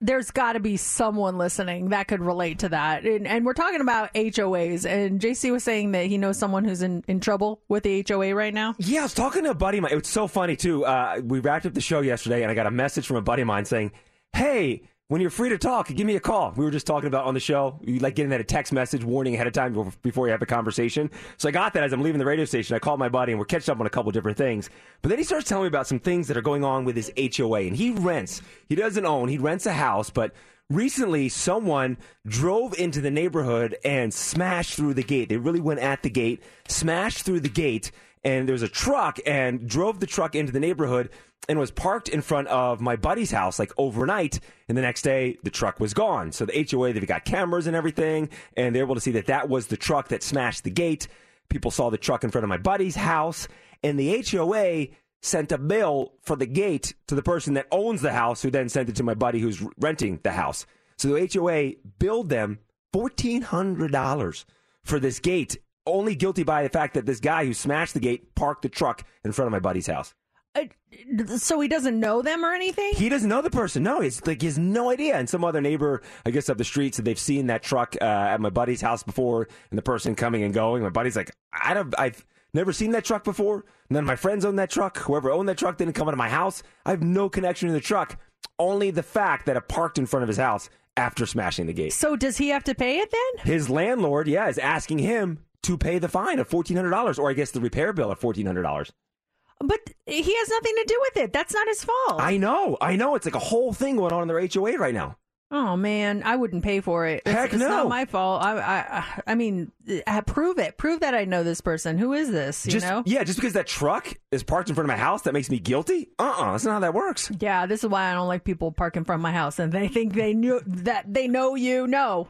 there's got to be someone listening that could relate to that. And, and we're talking about HOAs. And JC was saying that he knows someone who's in, in trouble with the HOA right now. Yeah, I was talking to a buddy of mine. It was so funny, too. Uh, we wrapped up the show yesterday, and I got a message from a buddy of mine saying, Hey, when you're free to talk, give me a call. We were just talking about on the show, you like getting that a text message warning ahead of time before- you have a conversation. So I got that as I'm leaving the radio station. I called my buddy and we're catching up on a couple different things. But then he starts telling me about some things that are going on with his HOA. And he rents, he doesn't own, he rents a house, but recently someone drove into the neighborhood and smashed through the gate. They really went at the gate, smashed through the gate, and there was a truck and drove the truck into the neighborhood and was parked in front of my buddy's house like overnight. And the next day, the truck was gone. So the HOA, they've got cameras and everything, and they're able to see that that was the truck that smashed the gate. People saw the truck in front of my buddy's house, and the HOA sent a bill for the gate to the person that owns the house, who then sent it to my buddy who's renting the house. So the HOA billed them $1,400 for this gate, only guilty by the fact that this guy who smashed the gate parked the truck in front of my buddy's house. Uh, so he doesn't know them or anything. He doesn't know the person. No, he's like he has no idea. And some other neighbor, I guess, up the street said they've seen that truck uh, at my buddy's house before, and the person coming and going. My buddy's like, I don't, I've never seen that truck before. None of my friends own that truck. Whoever owned that truck didn't come into my house. I have no connection to the truck. Only the fact that it parked in front of his house after smashing the gate. So does he have to pay it then? His landlord, yeah, is asking him to pay the fine of fourteen hundred dollars, or I guess the repair bill of fourteen hundred dollars. But he has nothing to do with it. That's not his fault. I know, I know. It's like a whole thing going on in their HOA right now. Oh man, I wouldn't pay for it. It's, Heck it's no. not my fault. I, I, I mean, uh, prove it. Prove that I know this person. Who is this? You just know? yeah, just because that truck is parked in front of my house, that makes me guilty. Uh, uh that's not how that works. Yeah, this is why I don't like people parking in front of my house and they think they knew that they know you. No,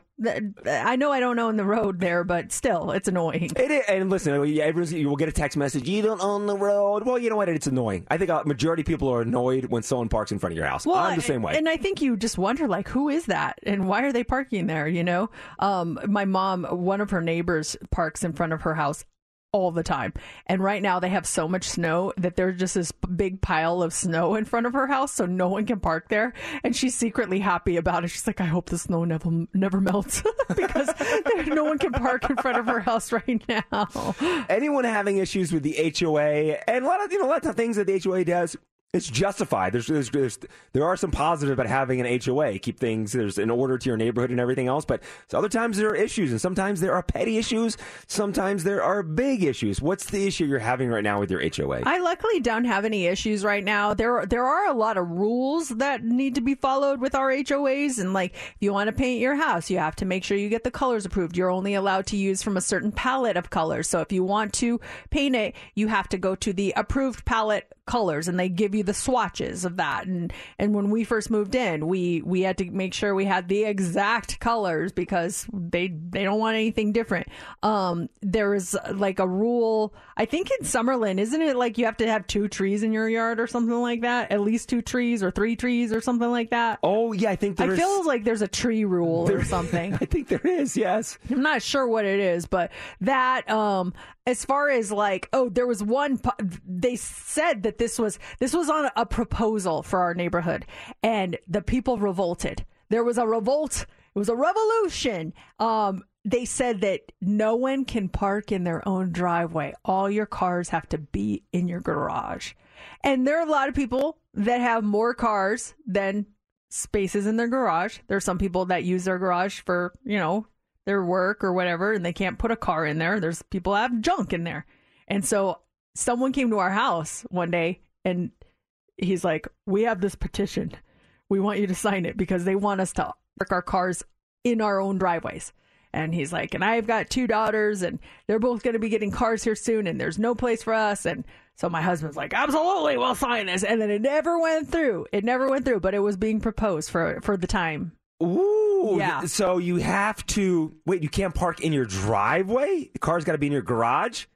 I know I don't own the road there, but still, it's annoying. It is, and listen, you will get a text message. You don't own the road. Well, you know what? It's annoying. I think a majority of people are annoyed when someone parks in front of your house. Well, I'm the same way. And I think you just wonder, like, who is that, and why are they parking there? You know, um, my mom, one of her neighbors, parks in front of her house all the time, and right now they have so much snow that there's just this big pile of snow in front of her house, so no one can park there. And she's secretly happy about it. She's like, I hope the snow never never melts (laughs) because there, no one can park in front of her house right now. Anyone having issues with the HOA and a lot of you know a lot of things that the HOA does. It's justified. There's, there's, there's there are some positives about having an HOA. Keep things there's an order to your neighborhood and everything else. But other times there are issues, and sometimes there are petty issues. Sometimes there are big issues. What's the issue you're having right now with your HOA? I luckily don't have any issues right now. There there are a lot of rules that need to be followed with our HOAs and like if you want to paint your house, you have to make sure you get the colors approved. You're only allowed to use from a certain palette of colors. So if you want to paint it, you have to go to the approved palette colors and they give you the swatches of that and and when we first moved in we we had to make sure we had the exact colors because they they don't want anything different um there is like a rule i think in summerlin isn't it like you have to have two trees in your yard or something like that at least two trees or three trees or something like that oh yeah i think there's i feel like there's a tree rule or (laughs) something I think there is. Yes. I'm not sure what it is, but that um as far as like oh there was one they said that this was this was on a proposal for our neighborhood and the people revolted. There was a revolt. It was a revolution. Um they said that no one can park in their own driveway. All your cars have to be in your garage. And there are a lot of people that have more cars than spaces in their garage. There's some people that use their garage for, you know, their work or whatever, and they can't put a car in there. There's people have junk in there. And so someone came to our house one day and he's like, We have this petition. We want you to sign it because they want us to park our cars in our own driveways. And he's like, and I've got two daughters, and they're both going to be getting cars here soon, and there's no place for us. And so my husband's like, absolutely, we'll sign this. And then it never went through. It never went through, but it was being proposed for for the time. Ooh. Yeah. So you have to wait. You can't park in your driveway. The car's got to be in your garage.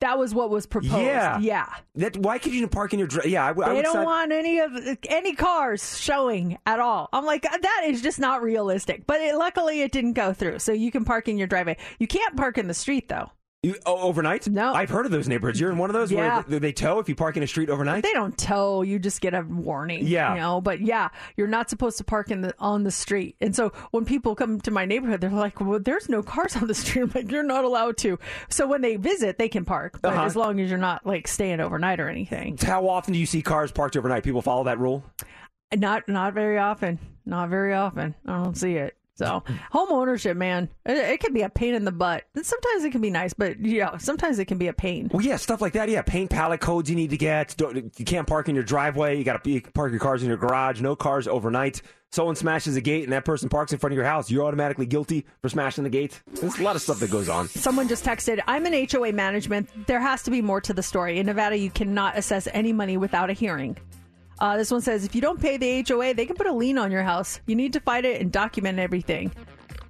That was what was proposed. Yeah. Yeah. That why could you park in your driveway? Yeah. I, I They don't want any of any cars showing at all. I'm like, uh, that is just not realistic. But it, luckily, it didn't go through. So you can park in your driveway. You can't park in the street though. You, oh, overnight? No. I've heard of those neighborhoods. You're in one of those Yeah. where they, tow if you park in a street overnight. They don't tow. You just get a warning. Yeah. You know, but yeah, you're not supposed to park in the on the street. And so when people come to my neighborhood, they're like, "Well, there's no cars on the street." (laughs) I'm like, "You're not allowed to." So when they visit, they can park, but Uh-huh. as long as you're not like staying overnight or anything. How often do you see cars parked overnight? People follow that rule. Not not very often. Not very often. I don't see it. So (laughs) home ownership, man, it, it can be a pain in the butt. And sometimes it can be nice, but yeah, sometimes it can be a pain. Well, yeah, stuff like that. Yeah, paint palette codes you need to get. Don't, you can't park in your driveway. You got to park your cars in your garage. No cars overnight. Someone smashes a gate and that person parks in front of your house. You're automatically guilty for smashing the gate. There's a lot of stuff that goes on. Someone just texted, I'm in HOA management. There has to be more to the story. In Nevada, you cannot assess any money without a hearing. Uh, this one says, if you don't pay the HOA, they can put a lien on your house. You need to fight it and document everything.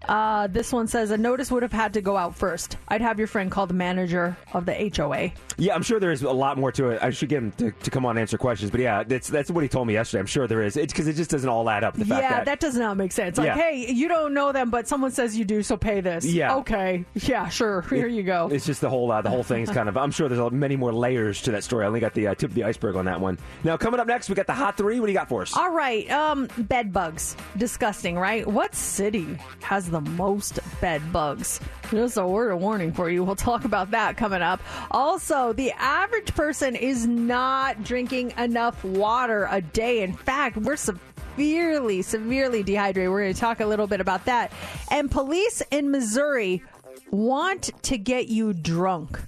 Uh, this one says a notice would have had to go out first. I'd have your friend call the manager of the HOA. Yeah, I'm sure there is a lot more to it. I should get him to, to come on and answer questions. But yeah, that's that's what he told me yesterday. I'm sure there is. It's because it just doesn't all add up. The fact yeah, that, that does not make sense. Like, Yeah. hey, you don't know them, but someone says you do, so pay this. Yeah. Okay. Yeah, sure. Here you go. It's just the whole uh, the whole thing is kind of. I'm sure there's many more layers to that story. I only got the uh, tip of the iceberg on that one. Now coming up next, we got the hot three. What do you got for us? All right, um, bed bugs. Disgusting, right? What city has the most bed bugs? Just a word of warning for you. We'll talk about that coming up. Also, the average person is not drinking enough water a day. In fact, we're severely, severely dehydrated. We're going to talk a little bit about that. And police in Missouri want to get you drunk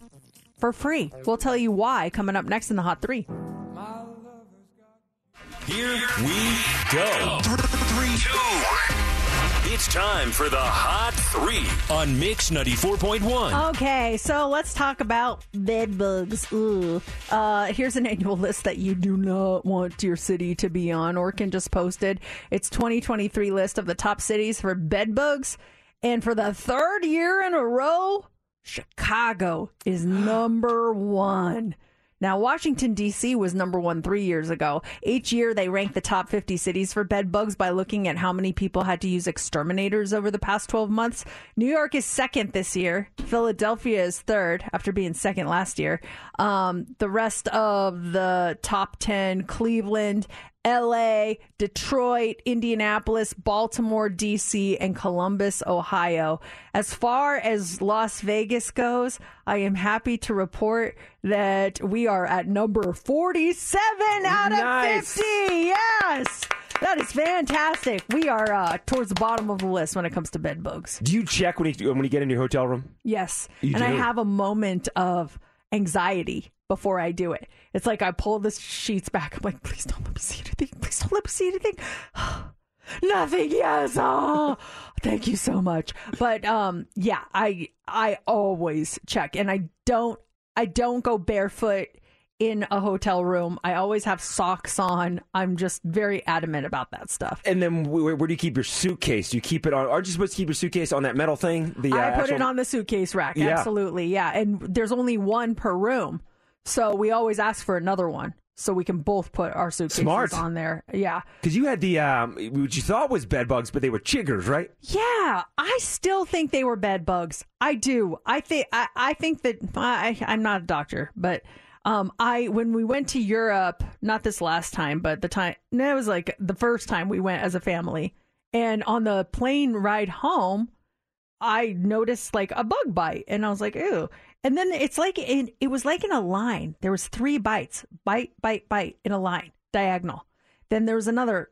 for free. We'll tell you why coming up next in the Hot Three. Here we go. Three, two. It's time for the Hot Three on Mix 94.1. Okay, so let's talk about bed bugs. Ooh. Uh, here's an annual list that you do not want your city to be on. Orkin just posted its 2023 list of the top cities for bed bugs. And for the third year in a row, Chicago is number one. Now, Washington, D.C. was number one three years ago. Each year, they rank the top 50 cities for bed bugs by looking at how many people had to use exterminators over the past 12 months. New York is second this year. Philadelphia is third after being second last year. Um, the rest of the top 10 Cleveland, LA, Detroit, Indianapolis, Baltimore, DC, and Columbus, Ohio. As far as Las Vegas goes, I am happy to report that we are at number 47 out Nice. of 50. Yes. That is fantastic. We are uh, towards the bottom of the list when it comes to bed bugs. Do you check when you when you get in your hotel room? Yes. You and I have a moment of anxiety before I do it. It's like I pull the sheets back. I'm like, please don't let me see anything. Please don't let me see anything. (sighs) Nothing. Yes. Oh, thank you so much. But um, yeah, I I always check, and I don't I don't go barefoot in a hotel room. I always have socks on. I'm just very adamant about that stuff. And then where, where do you keep your suitcase? Do you keep it on? Aren't you supposed to keep your suitcase on that metal thing? The uh, I put it on the suitcase rack. Yeah. Absolutely. Yeah. And there's only one per room. So we always ask for another one so we can both put our suitcases Smart. on there. Yeah. Because you had the um, what you thought was bed bugs, but they were chiggers, right? Yeah, I still think they were bed bugs. I do. I think I, I think that I I'm not a doctor, but um I when we went to Europe, not this last time, but the time no, it was like the first time we went as a family. And on the plane ride home, I noticed like a bug bite and I was like, ew. And then it's like in, it was like in a line. There was three bites, bite, bite, bite in a line, diagonal. Then there was another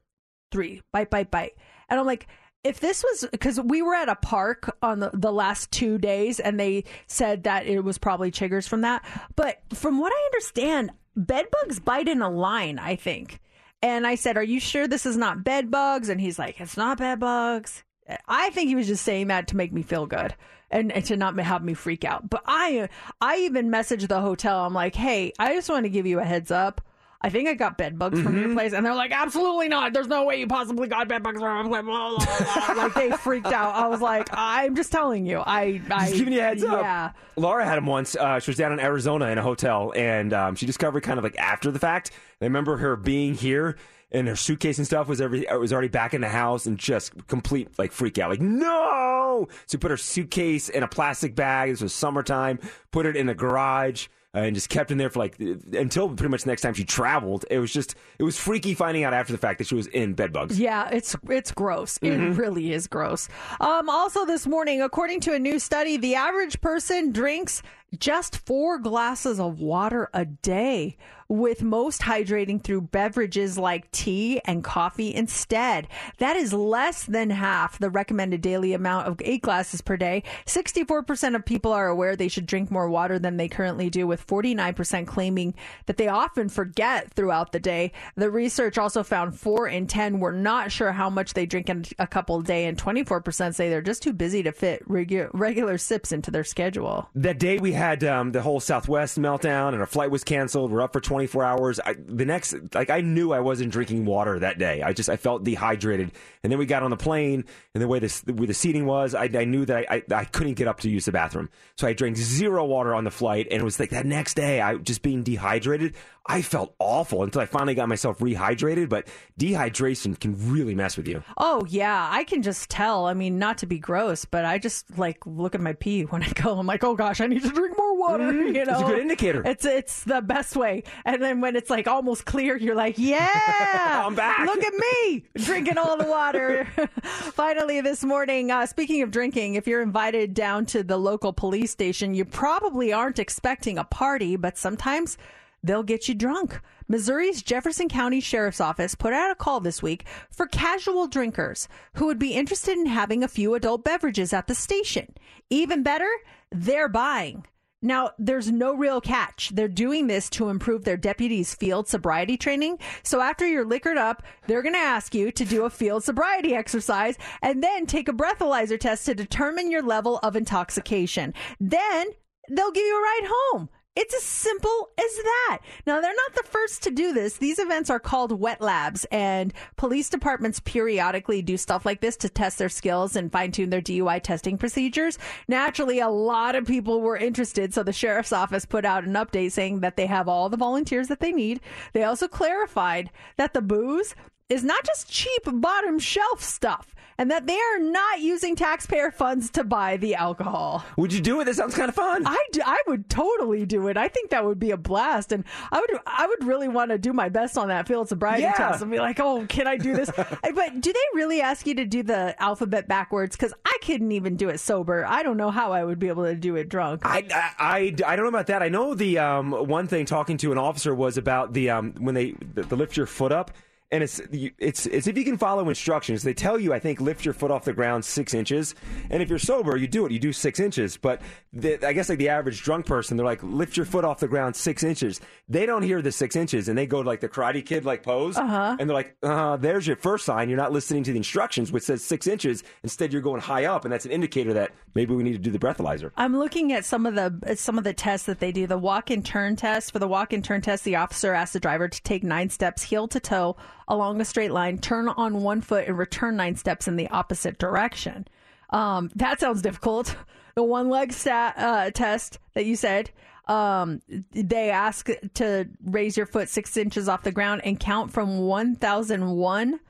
three, bite, bite, bite. And I'm like, if this was because we were at a park on the, the last two days and they said that it was probably chiggers from that. But from what I understand, bed bugs bite in a line, I think. And I said, Are you sure this is not bed bugs? And he's like, It's not bed bugs. I think he was just saying that to make me feel good and, and to not have me freak out. But I I even messaged the hotel. I'm like, hey, I just want to give you a heads up. I think I got bed bugs from your Mhm. place. And they're like, absolutely not. There's no way you possibly got bed bugs from. I'm like, blah, blah, blah. like they freaked out. I was like, I'm just telling you. I, I Just giving you a heads up. Yeah. Laura had him once. Uh, she was down in Arizona in a hotel, and um, she discovered kind of like after the fact. I remember her being here, and her suitcase and stuff was every was already back in the house, and just complete like freak out, like no. So we put her suitcase in a plastic bag. This was summertime. Put it in the garage. Uh, And just kept in there for like until pretty much the next time she traveled. It was just it was freaky finding out after the fact that she was in bed bugs. Yeah, it's it's gross. Mhm. It really is gross. Um, also, this morning, according to a new study, the average person drinks just four glasses of water a day. with most hydrating through beverages like tea and coffee instead. That is less than half the recommended daily amount of eight glasses per day. 64% of people are aware they should drink more water than they currently do, with 49% claiming that they often forget throughout the day. The research also found four in 10 were not sure how much they drink in a couple day, and 24% say they're just too busy to fit regu- regular sips into their schedule. That day we had um, the whole Southwest meltdown and our flight was canceled. We're up for 24 hours. I, the next, like, I knew I wasn't drinking water that day. I just, I felt dehydrated. And then we got on the plane, and the way this, the the seating was, I, I knew that I, I, I couldn't get up to use the bathroom. So I drank zero water on the flight, and it was like that next day, I just being dehydrated. I felt awful until I finally got myself rehydrated. But dehydration can really mess with you. Oh yeah, I can just tell. I mean, not to be gross, but I just like look at my pee when I go. I'm like, oh gosh, I need to drink more water. Mm, you know, it's a good indicator. It's it's the best way. And then when it's like almost clear, you're like, yeah, (laughs) I'm back. Look at me drinking all the water. (laughs) Finally, this morning, uh, speaking of drinking, if you're invited down to the local police station, you probably aren't expecting a party, but sometimes they'll get you drunk. Missouri's Jefferson County Sheriff's Office put out a call this week for casual drinkers who would be interested in having a few adult beverages at the station. Even better, they're buying. Now, there's no real catch. They're doing this to improve their deputies' field sobriety training. So after you're liquored up, they're going to ask you to do a field sobriety exercise and then take a breathalyzer test to determine your level of intoxication. Then they'll give you a ride home. It's as simple as that. Now, they're not the first to do this. These events are called wet labs, and police departments periodically do stuff like this to test their skills and fine tune their DUI testing procedures. Naturally, a lot of people were interested, so the sheriff's office put out an update saying that they have all the volunteers that they need. They also clarified that the booze is not just cheap bottom shelf stuff and that they are not using taxpayer funds to buy the alcohol. Would you do it? That sounds kind of fun. I, do, I would totally do it. I think that would be a blast, and I would I would really want to do my best on that field sobriety Yeah. test and be like, oh, can I do this? (laughs) but do they really ask you to do the alphabet backwards? Because I couldn't even do it sober. I don't know how I would be able to do it drunk. I, I, I, I don't know about that. I know the um, one thing talking to an officer was about the um, when they the, the lift your foot up. And it's it's it's if you can follow instructions. They tell you, I think, lift your foot off the ground six inches. And if you're sober, you do it. You do six inches. But the, I guess like the average drunk person, they're like, lift your foot off the ground six inches. They don't hear the six inches, and they go to like the Karate Kid like pose, Uh-huh. and they're like, uh, "There's your first sign. You're not listening to the instructions, which says six inches. Instead, you're going high up, and that's an indicator that maybe we need to do the breathalyzer." I'm looking at some of the some of the tests that they do. The walk and turn test. For the walk and turn test, the officer asks the driver to take nine steps heel to toe along a straight line, turn on one foot, and return nine steps in the opposite direction. Um, that sounds difficult. The one leg stat, uh, test that you said. Um, they ask to raise your foot six inches off the ground and count from 1001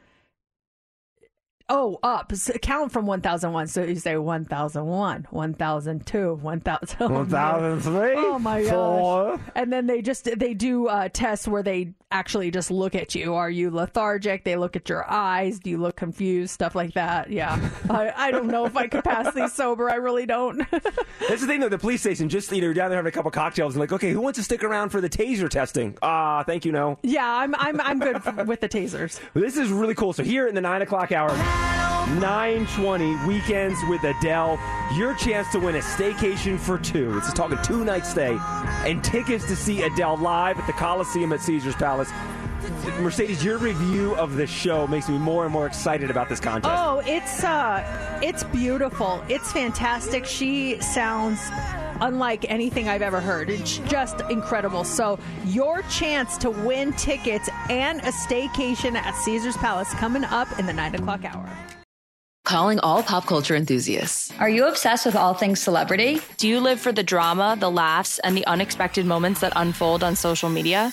Oh, up. S- count from 1001. So you say 1001, 1002, 1000. Oh, 1003, Oh my gosh. four. And then they just they do uh, tests where they actually just look at you. Are you lethargic? They look at your eyes. Do you look confused? Stuff like that. Yeah. I, I don't know if I could pass these sober. I really don't. (laughs) That's the thing, though. The police station just you know, you're down there having a couple cocktails and like, okay, who wants to stick around for the taser testing? Ah, thank you, no. yeah, I'm I'm I'm good with the tasers. This is really cool. So here in the nine o'clock hour, nine twenty weekends with Adele, your chance to win a staycation for two. It's talking two night stay and tickets to see Adele live at the Coliseum at Caesar's Palace. Mercedes, your review of the show makes me more and more excited about this contest. Oh, it's uh it's beautiful. It's fantastic. She sounds unlike anything I've ever heard. It's just incredible. So, your chance to win tickets and a staycation at Caesar's Palace coming up in the nine o'clock hour. Calling all pop culture enthusiasts. Are you obsessed with all things celebrity? Do you live for the drama, the laughs, and the unexpected moments that unfold on social media?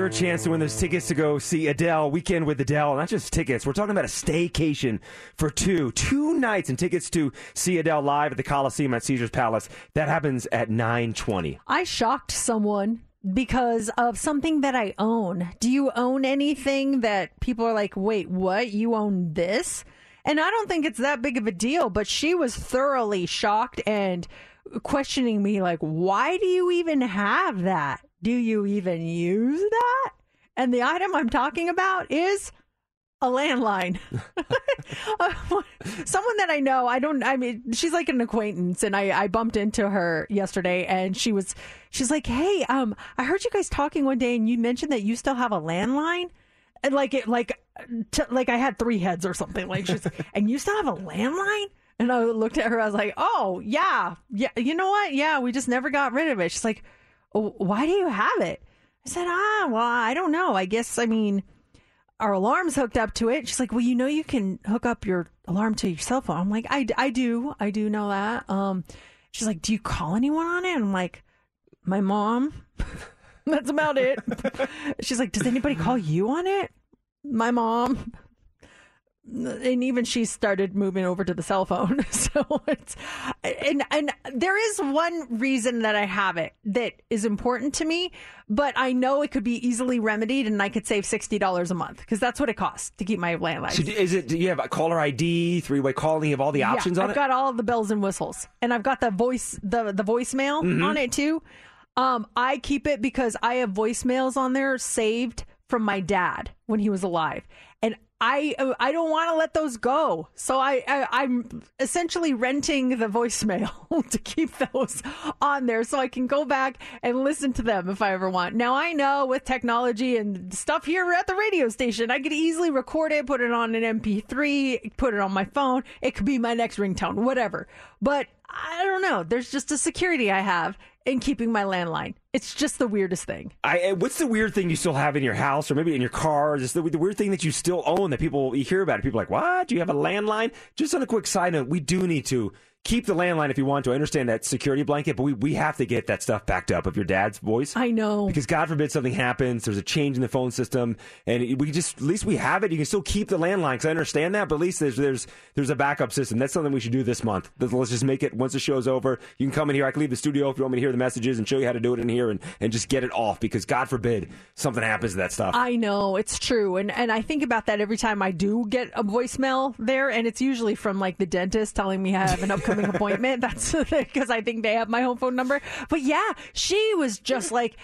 Your chance to win those tickets to go see Adele, Weekend with Adele. Not just tickets, we're talking about a staycation for two, two nights and tickets to see Adele live at the Coliseum at Caesar's Palace. That happens at 920. I shocked someone because of something that I own. Do you own anything that people are like, wait, what? You own this? And I don't think it's that big of a deal, but she was thoroughly shocked and questioning me, like, why do you even have that? Do you even use that? And the item I'm talking about is a landline. (laughs) (laughs) Someone that I know, I don't, I mean, she's like an acquaintance, and I, I bumped into her yesterday, and she was, she's like, hey, um, I heard you guys talking one day, and you mentioned that you still have a landline. And like it, like, t- like I had three heads or something. Like she's, (laughs) and you still have a landline. And I looked at her. I was like, "Oh yeah, yeah. You know what? Yeah, we just never got rid of it." She's like, "Why do you have it?" I said, "Ah, well, I don't know. I guess I mean, our alarm's hooked up to it." She's like, "Well, you know, you can hook up your alarm to your cell phone." I'm like, "I, I do, I do know that." Um, she's like, "Do you call anyone on it?" I'm like, "My mom." (laughs) That's about it. (laughs) she's like, "Does anybody call you on it?" My mom and even she started moving over to the cell phone. (laughs) So it's and and there is one reason that I have it that is important to me, but I know it could be easily remedied, and I could save sixty dollars a month because that's what it costs to keep my landline. So is it? Do you have a caller ID, three way calling? You have all the options yeah, on I've it. got all the bells and whistles, and I've got the voice the the voicemail Mhm. on it too. Um, I keep it because I have voicemails on there saved from my dad when he was alive, and I I don't want to let those go. So I, I I'm essentially renting the voicemail (laughs) to keep those on there so I can go back and listen to them if I ever want. Now I know with technology and stuff here at the radio station, I could easily record it, put it on an MP3, put it on my phone. It could be my next ringtone, whatever. But I don't know. There's just a security I have in keeping my landline. It's just the weirdest thing. I, uh, what's the weird thing you still have in your house or maybe in your car? Just the, the weird thing that you still own that people you hear about it. People are like, what? Do you have a landline? Just on a quick side note, we do need to keep the landline if you want to. I understand that security blanket, but we, we have to get that stuff backed up of your dad's voice. I know. Because God forbid something happens, there's a change in the phone system, and we just at least we have it. You can still keep the landline because I understand that, but at least there's there's there's a backup system. That's something we should do this month. Let's just make it once the show's over. You can come in here. I can leave the studio if you want me to hear the messages and show you how to do it in here and, and just get it off because God forbid something happens to that stuff. I know it's true, and and I think about that every time I do get a voicemail there, and it's usually from like the dentist telling me I have an upcoming (laughs) appointment. (laughs) That's because I think they have my home phone number. But yeah, she was just like,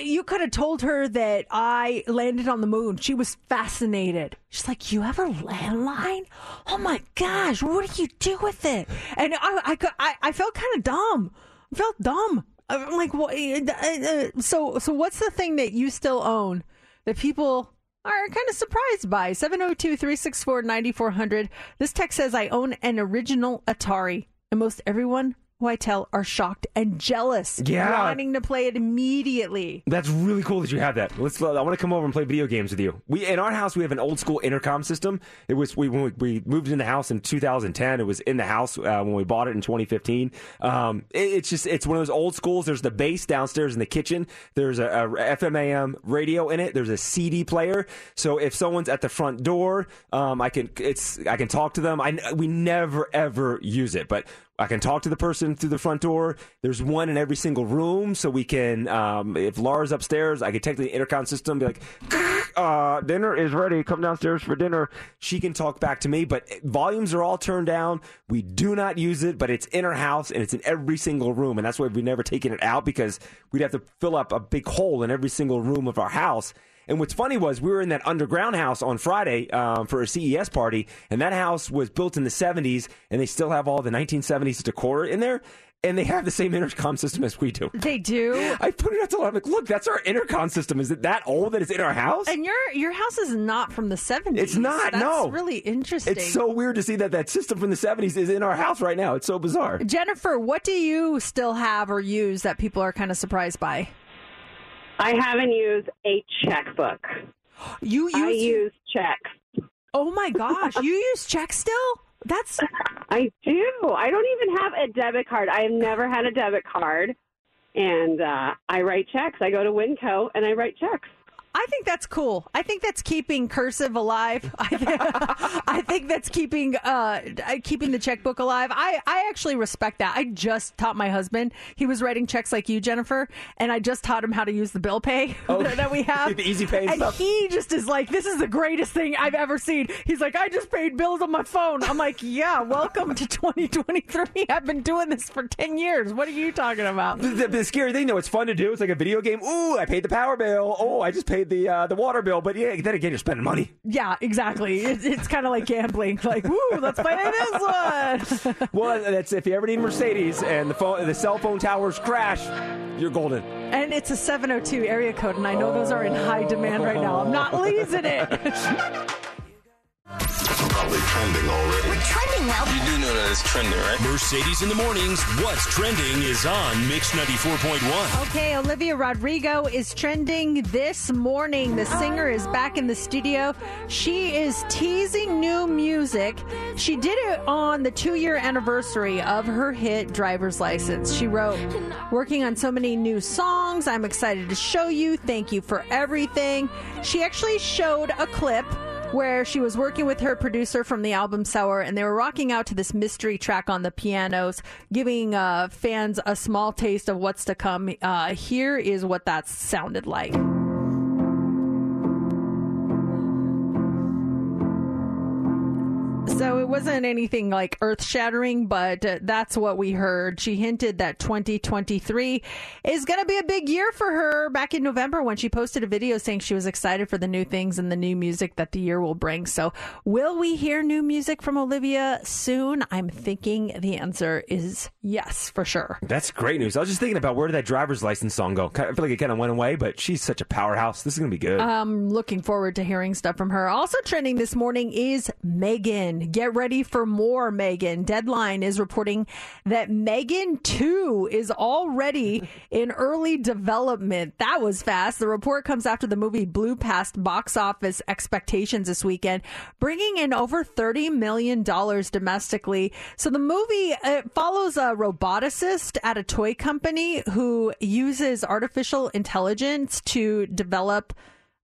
you could have told her that I landed on the moon. She was fascinated. She's like, you have a landline? Oh my gosh, what do you do with it? And I I I, I felt kind of dumb. I felt dumb. I'm like, what? uh, uh, So so what's the thing that you still own that people are kind of surprised by? 702 364 9400. This text says, I own an original Atari, and most everyone who I tell are shocked and jealous, Yeah. wanting to play it immediately. That's really cool that you have that. Let's. I want to come over and play video games with you. We in our house we have an old school intercom system. It was we when we, we moved in the house in 2010. It was in the house uh, when we bought it in 2015. Um, it- it's just it's one of those old schools. There's the base downstairs in the kitchen. There's a, a FM AM radio in it. There's a CD player. So if someone's at the front door, um, I can it's I can talk to them. I we never ever use it, but I can talk to the person through the front door. There's one in every single room, so we can. Um, if Laura's upstairs, I can take the intercom system, be like, uh, "Dinner is ready. Come downstairs for dinner." She can talk back to me, but volumes are all turned down. We do not use it, but it's in our house and it's in every single room, and that's why we've never taken it out because we'd have to fill up a big hole in every single room of our house. And what's funny was we were in that underground house on Friday um, for a CES party, and that house was built in the 70s, and they still have all the 1970s decor in there, and they have the same intercom system as we do. They do. I put it out to I'm like, look, that's our intercom system. Is it that old that it's in our house? And your your house is not from the 70s. It's not, That's no. really interesting. It's so weird to see that that system from the 70s is in our house right now. It's so bizarre. Jennifer, what do you still have or use that people are kind of surprised by? I haven't used a checkbook. You use I use checks. Oh my gosh, you (laughs) use checks still? That's I do. I don't even have a debit card. I have never had a debit card, and uh, I write checks. I go to Winco and I write checks. I think that's cool. I think that's keeping cursive alive. (laughs) I, th- I think that's keeping uh, keeping the checkbook alive. I, I actually respect that. I just taught my husband. He was writing checks like you, Jennifer, and I just taught him how to use the bill pay (laughs) Oh, that we have. (laughs) the easy pay and and he just is like, "This is the greatest thing I've ever seen." He's like, "I just paid bills on my phone." I'm like, "Yeah, welcome to 2023. I've been doing this for 10 years. What are you talking about?" The, the, the scary thing, though, it's fun to do. It's like a video game. Ooh, I paid the power bill. Oh, I just paid the uh, the water bill. But yeah, then again, you're spending money. Yeah, exactly. It's, it's kind of like gambling. (laughs) Like, woo, let's play this one. (laughs) Well, that's if you ever need Mercedes and the phone, the cell phone towers crash, you're golden. and it's a 702 area code, and I know those are in high demand right now. I'm not losing it. (laughs) Probably trending already. We're trending well. You do know that it's trending, right? Mercedes in the mornings. What's trending is on Mix 94.1. Okay, Olivia Rodrigo is trending this morning. The singer is back in the studio. She is teasing new music. She did it on the two year anniversary of her hit Driver's License. She wrote, Working on so many new songs. I'm excited to show you. Thank you for everything. She actually showed a clip where she was working with her producer from the album Sour, and they were rocking out to this mystery track on the pianos, giving uh, fans a small taste of what's to come. Uh, here is what that sounded like. So it wasn't anything like earth shattering, but uh, that's what we heard. She hinted that 2023 is going to be a big year for her back in November when she posted a video saying she was excited for the new things and the new music that the year will bring. So, will we hear new music from Olivia soon? I'm thinking the answer is yes, for sure. That's great news. I was just thinking about where did that driver's license song go? I feel like it kind of went away, but she's such a powerhouse. This is going to be good. I'm looking forward to hearing stuff from her. Also trending this morning is Megan. Get ready for more Megan. Deadline is reporting that Megan 2 is already (laughs) in early development. That was fast. The report comes after the movie blew past box office expectations this weekend, bringing in over $30 million domestically. So the movie follows a roboticist at a toy company who uses artificial intelligence to develop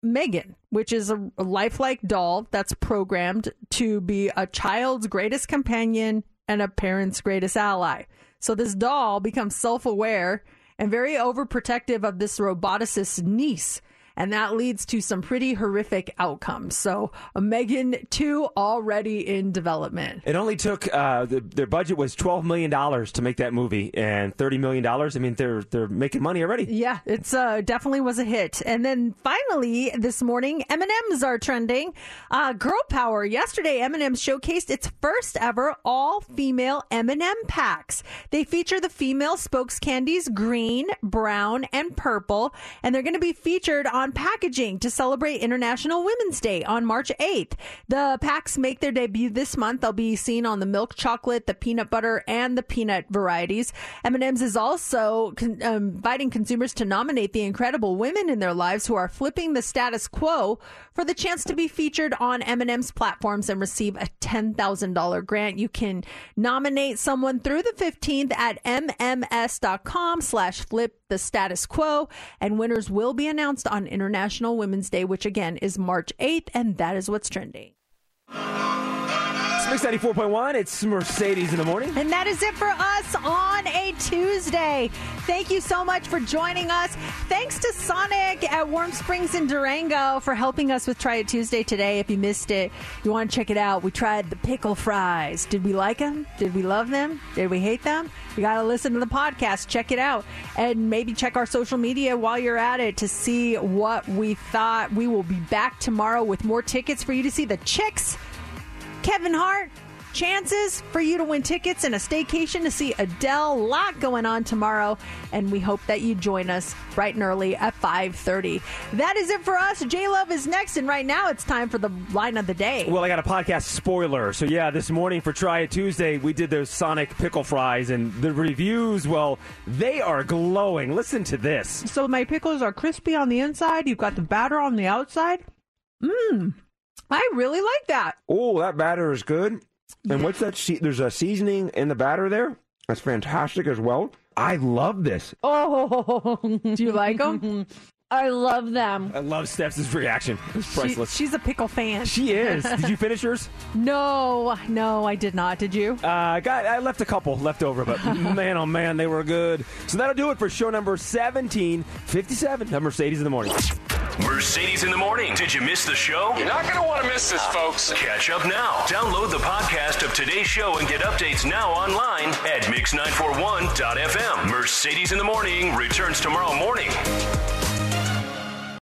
Megan, which is a, lifelike doll that's programmed to be a child's greatest companion and a parent's greatest ally. So this doll becomes self aware and very overprotective of this roboticist's niece. And that leads to some pretty horrific outcomes. So, a Megan 2 already in development. It only took uh, the, their budget was twelve million dollars to make that movie, and thirty million dollars. I mean, they're they're making money already. Yeah, it's uh, definitely was a hit. And then finally this morning, M and M's are trending. Uh, Girl Power. Yesterday, M and M's showcased its first ever all female M and M packs. They feature the female spokes candies green, brown, and purple, and they're going to be featured on packaging to celebrate International Women's Day on March 8th. The packs make their debut this month. They'll be seen on the milk chocolate, the peanut butter, and the peanut varieties. M&M's is also con- um, inviting consumers to nominate the incredible women in their lives who are flipping the status quo for the chance to be featured on M&M's platforms and receive a $10,000 grant. You can nominate someone through the 15th at mms.com slash flip the status quo and winners will be announced on International Women's Day, which again is March 8th, and that is what's trending. Mix 94.1. It's Mercedes in the morning. And that is it for us on a Tuesday. Thank you so much for joining us. Thanks to Sonic at Warm Springs in Durango for helping us with Try It Tuesday today. If you missed it, you want to check it out. We tried the pickle fries. Did we like them? Did we love them? Did we hate them? You got to listen to the podcast. Check it out. And maybe check our social media while you're at it to see what we thought. We will be back tomorrow with more tickets for you to see the chicks. Kevin Hart, chances for you to win tickets and a staycation to see Adele. Lot going on tomorrow, and we hope that you join us bright and early at 5:30. That is it for us. J Love is next, and right now it's time for the line of the day. Well, I got a podcast spoiler. So, yeah, this morning for Try It Tuesday, we did those Sonic pickle fries, and the reviews, well, they are glowing. Listen to this. So my pickles are crispy on the inside. You've got the batter on the outside. Mmm. I really like that. Oh, that batter is good. And what's that? Se- there's a seasoning in the batter there. That's fantastic as well. I love this. Oh, (laughs) do you like them? (laughs) I love them. I love Steph's reaction. It's She, priceless. she's a pickle fan. She is. Did you finish yours? (laughs) No, no, I did not. Did you? Uh, I got. I left a couple left over, but (laughs) man, oh man, they were good. So that'll do it for show number seventeen fifty-seven of Mercedes in the morning. Mercedes in the morning. Did you miss the show? You're not going to want to miss this, folks. Catch up now. Download the podcast of today's show and get updates now online at mix941.fm. Mercedes in the morning returns tomorrow morning.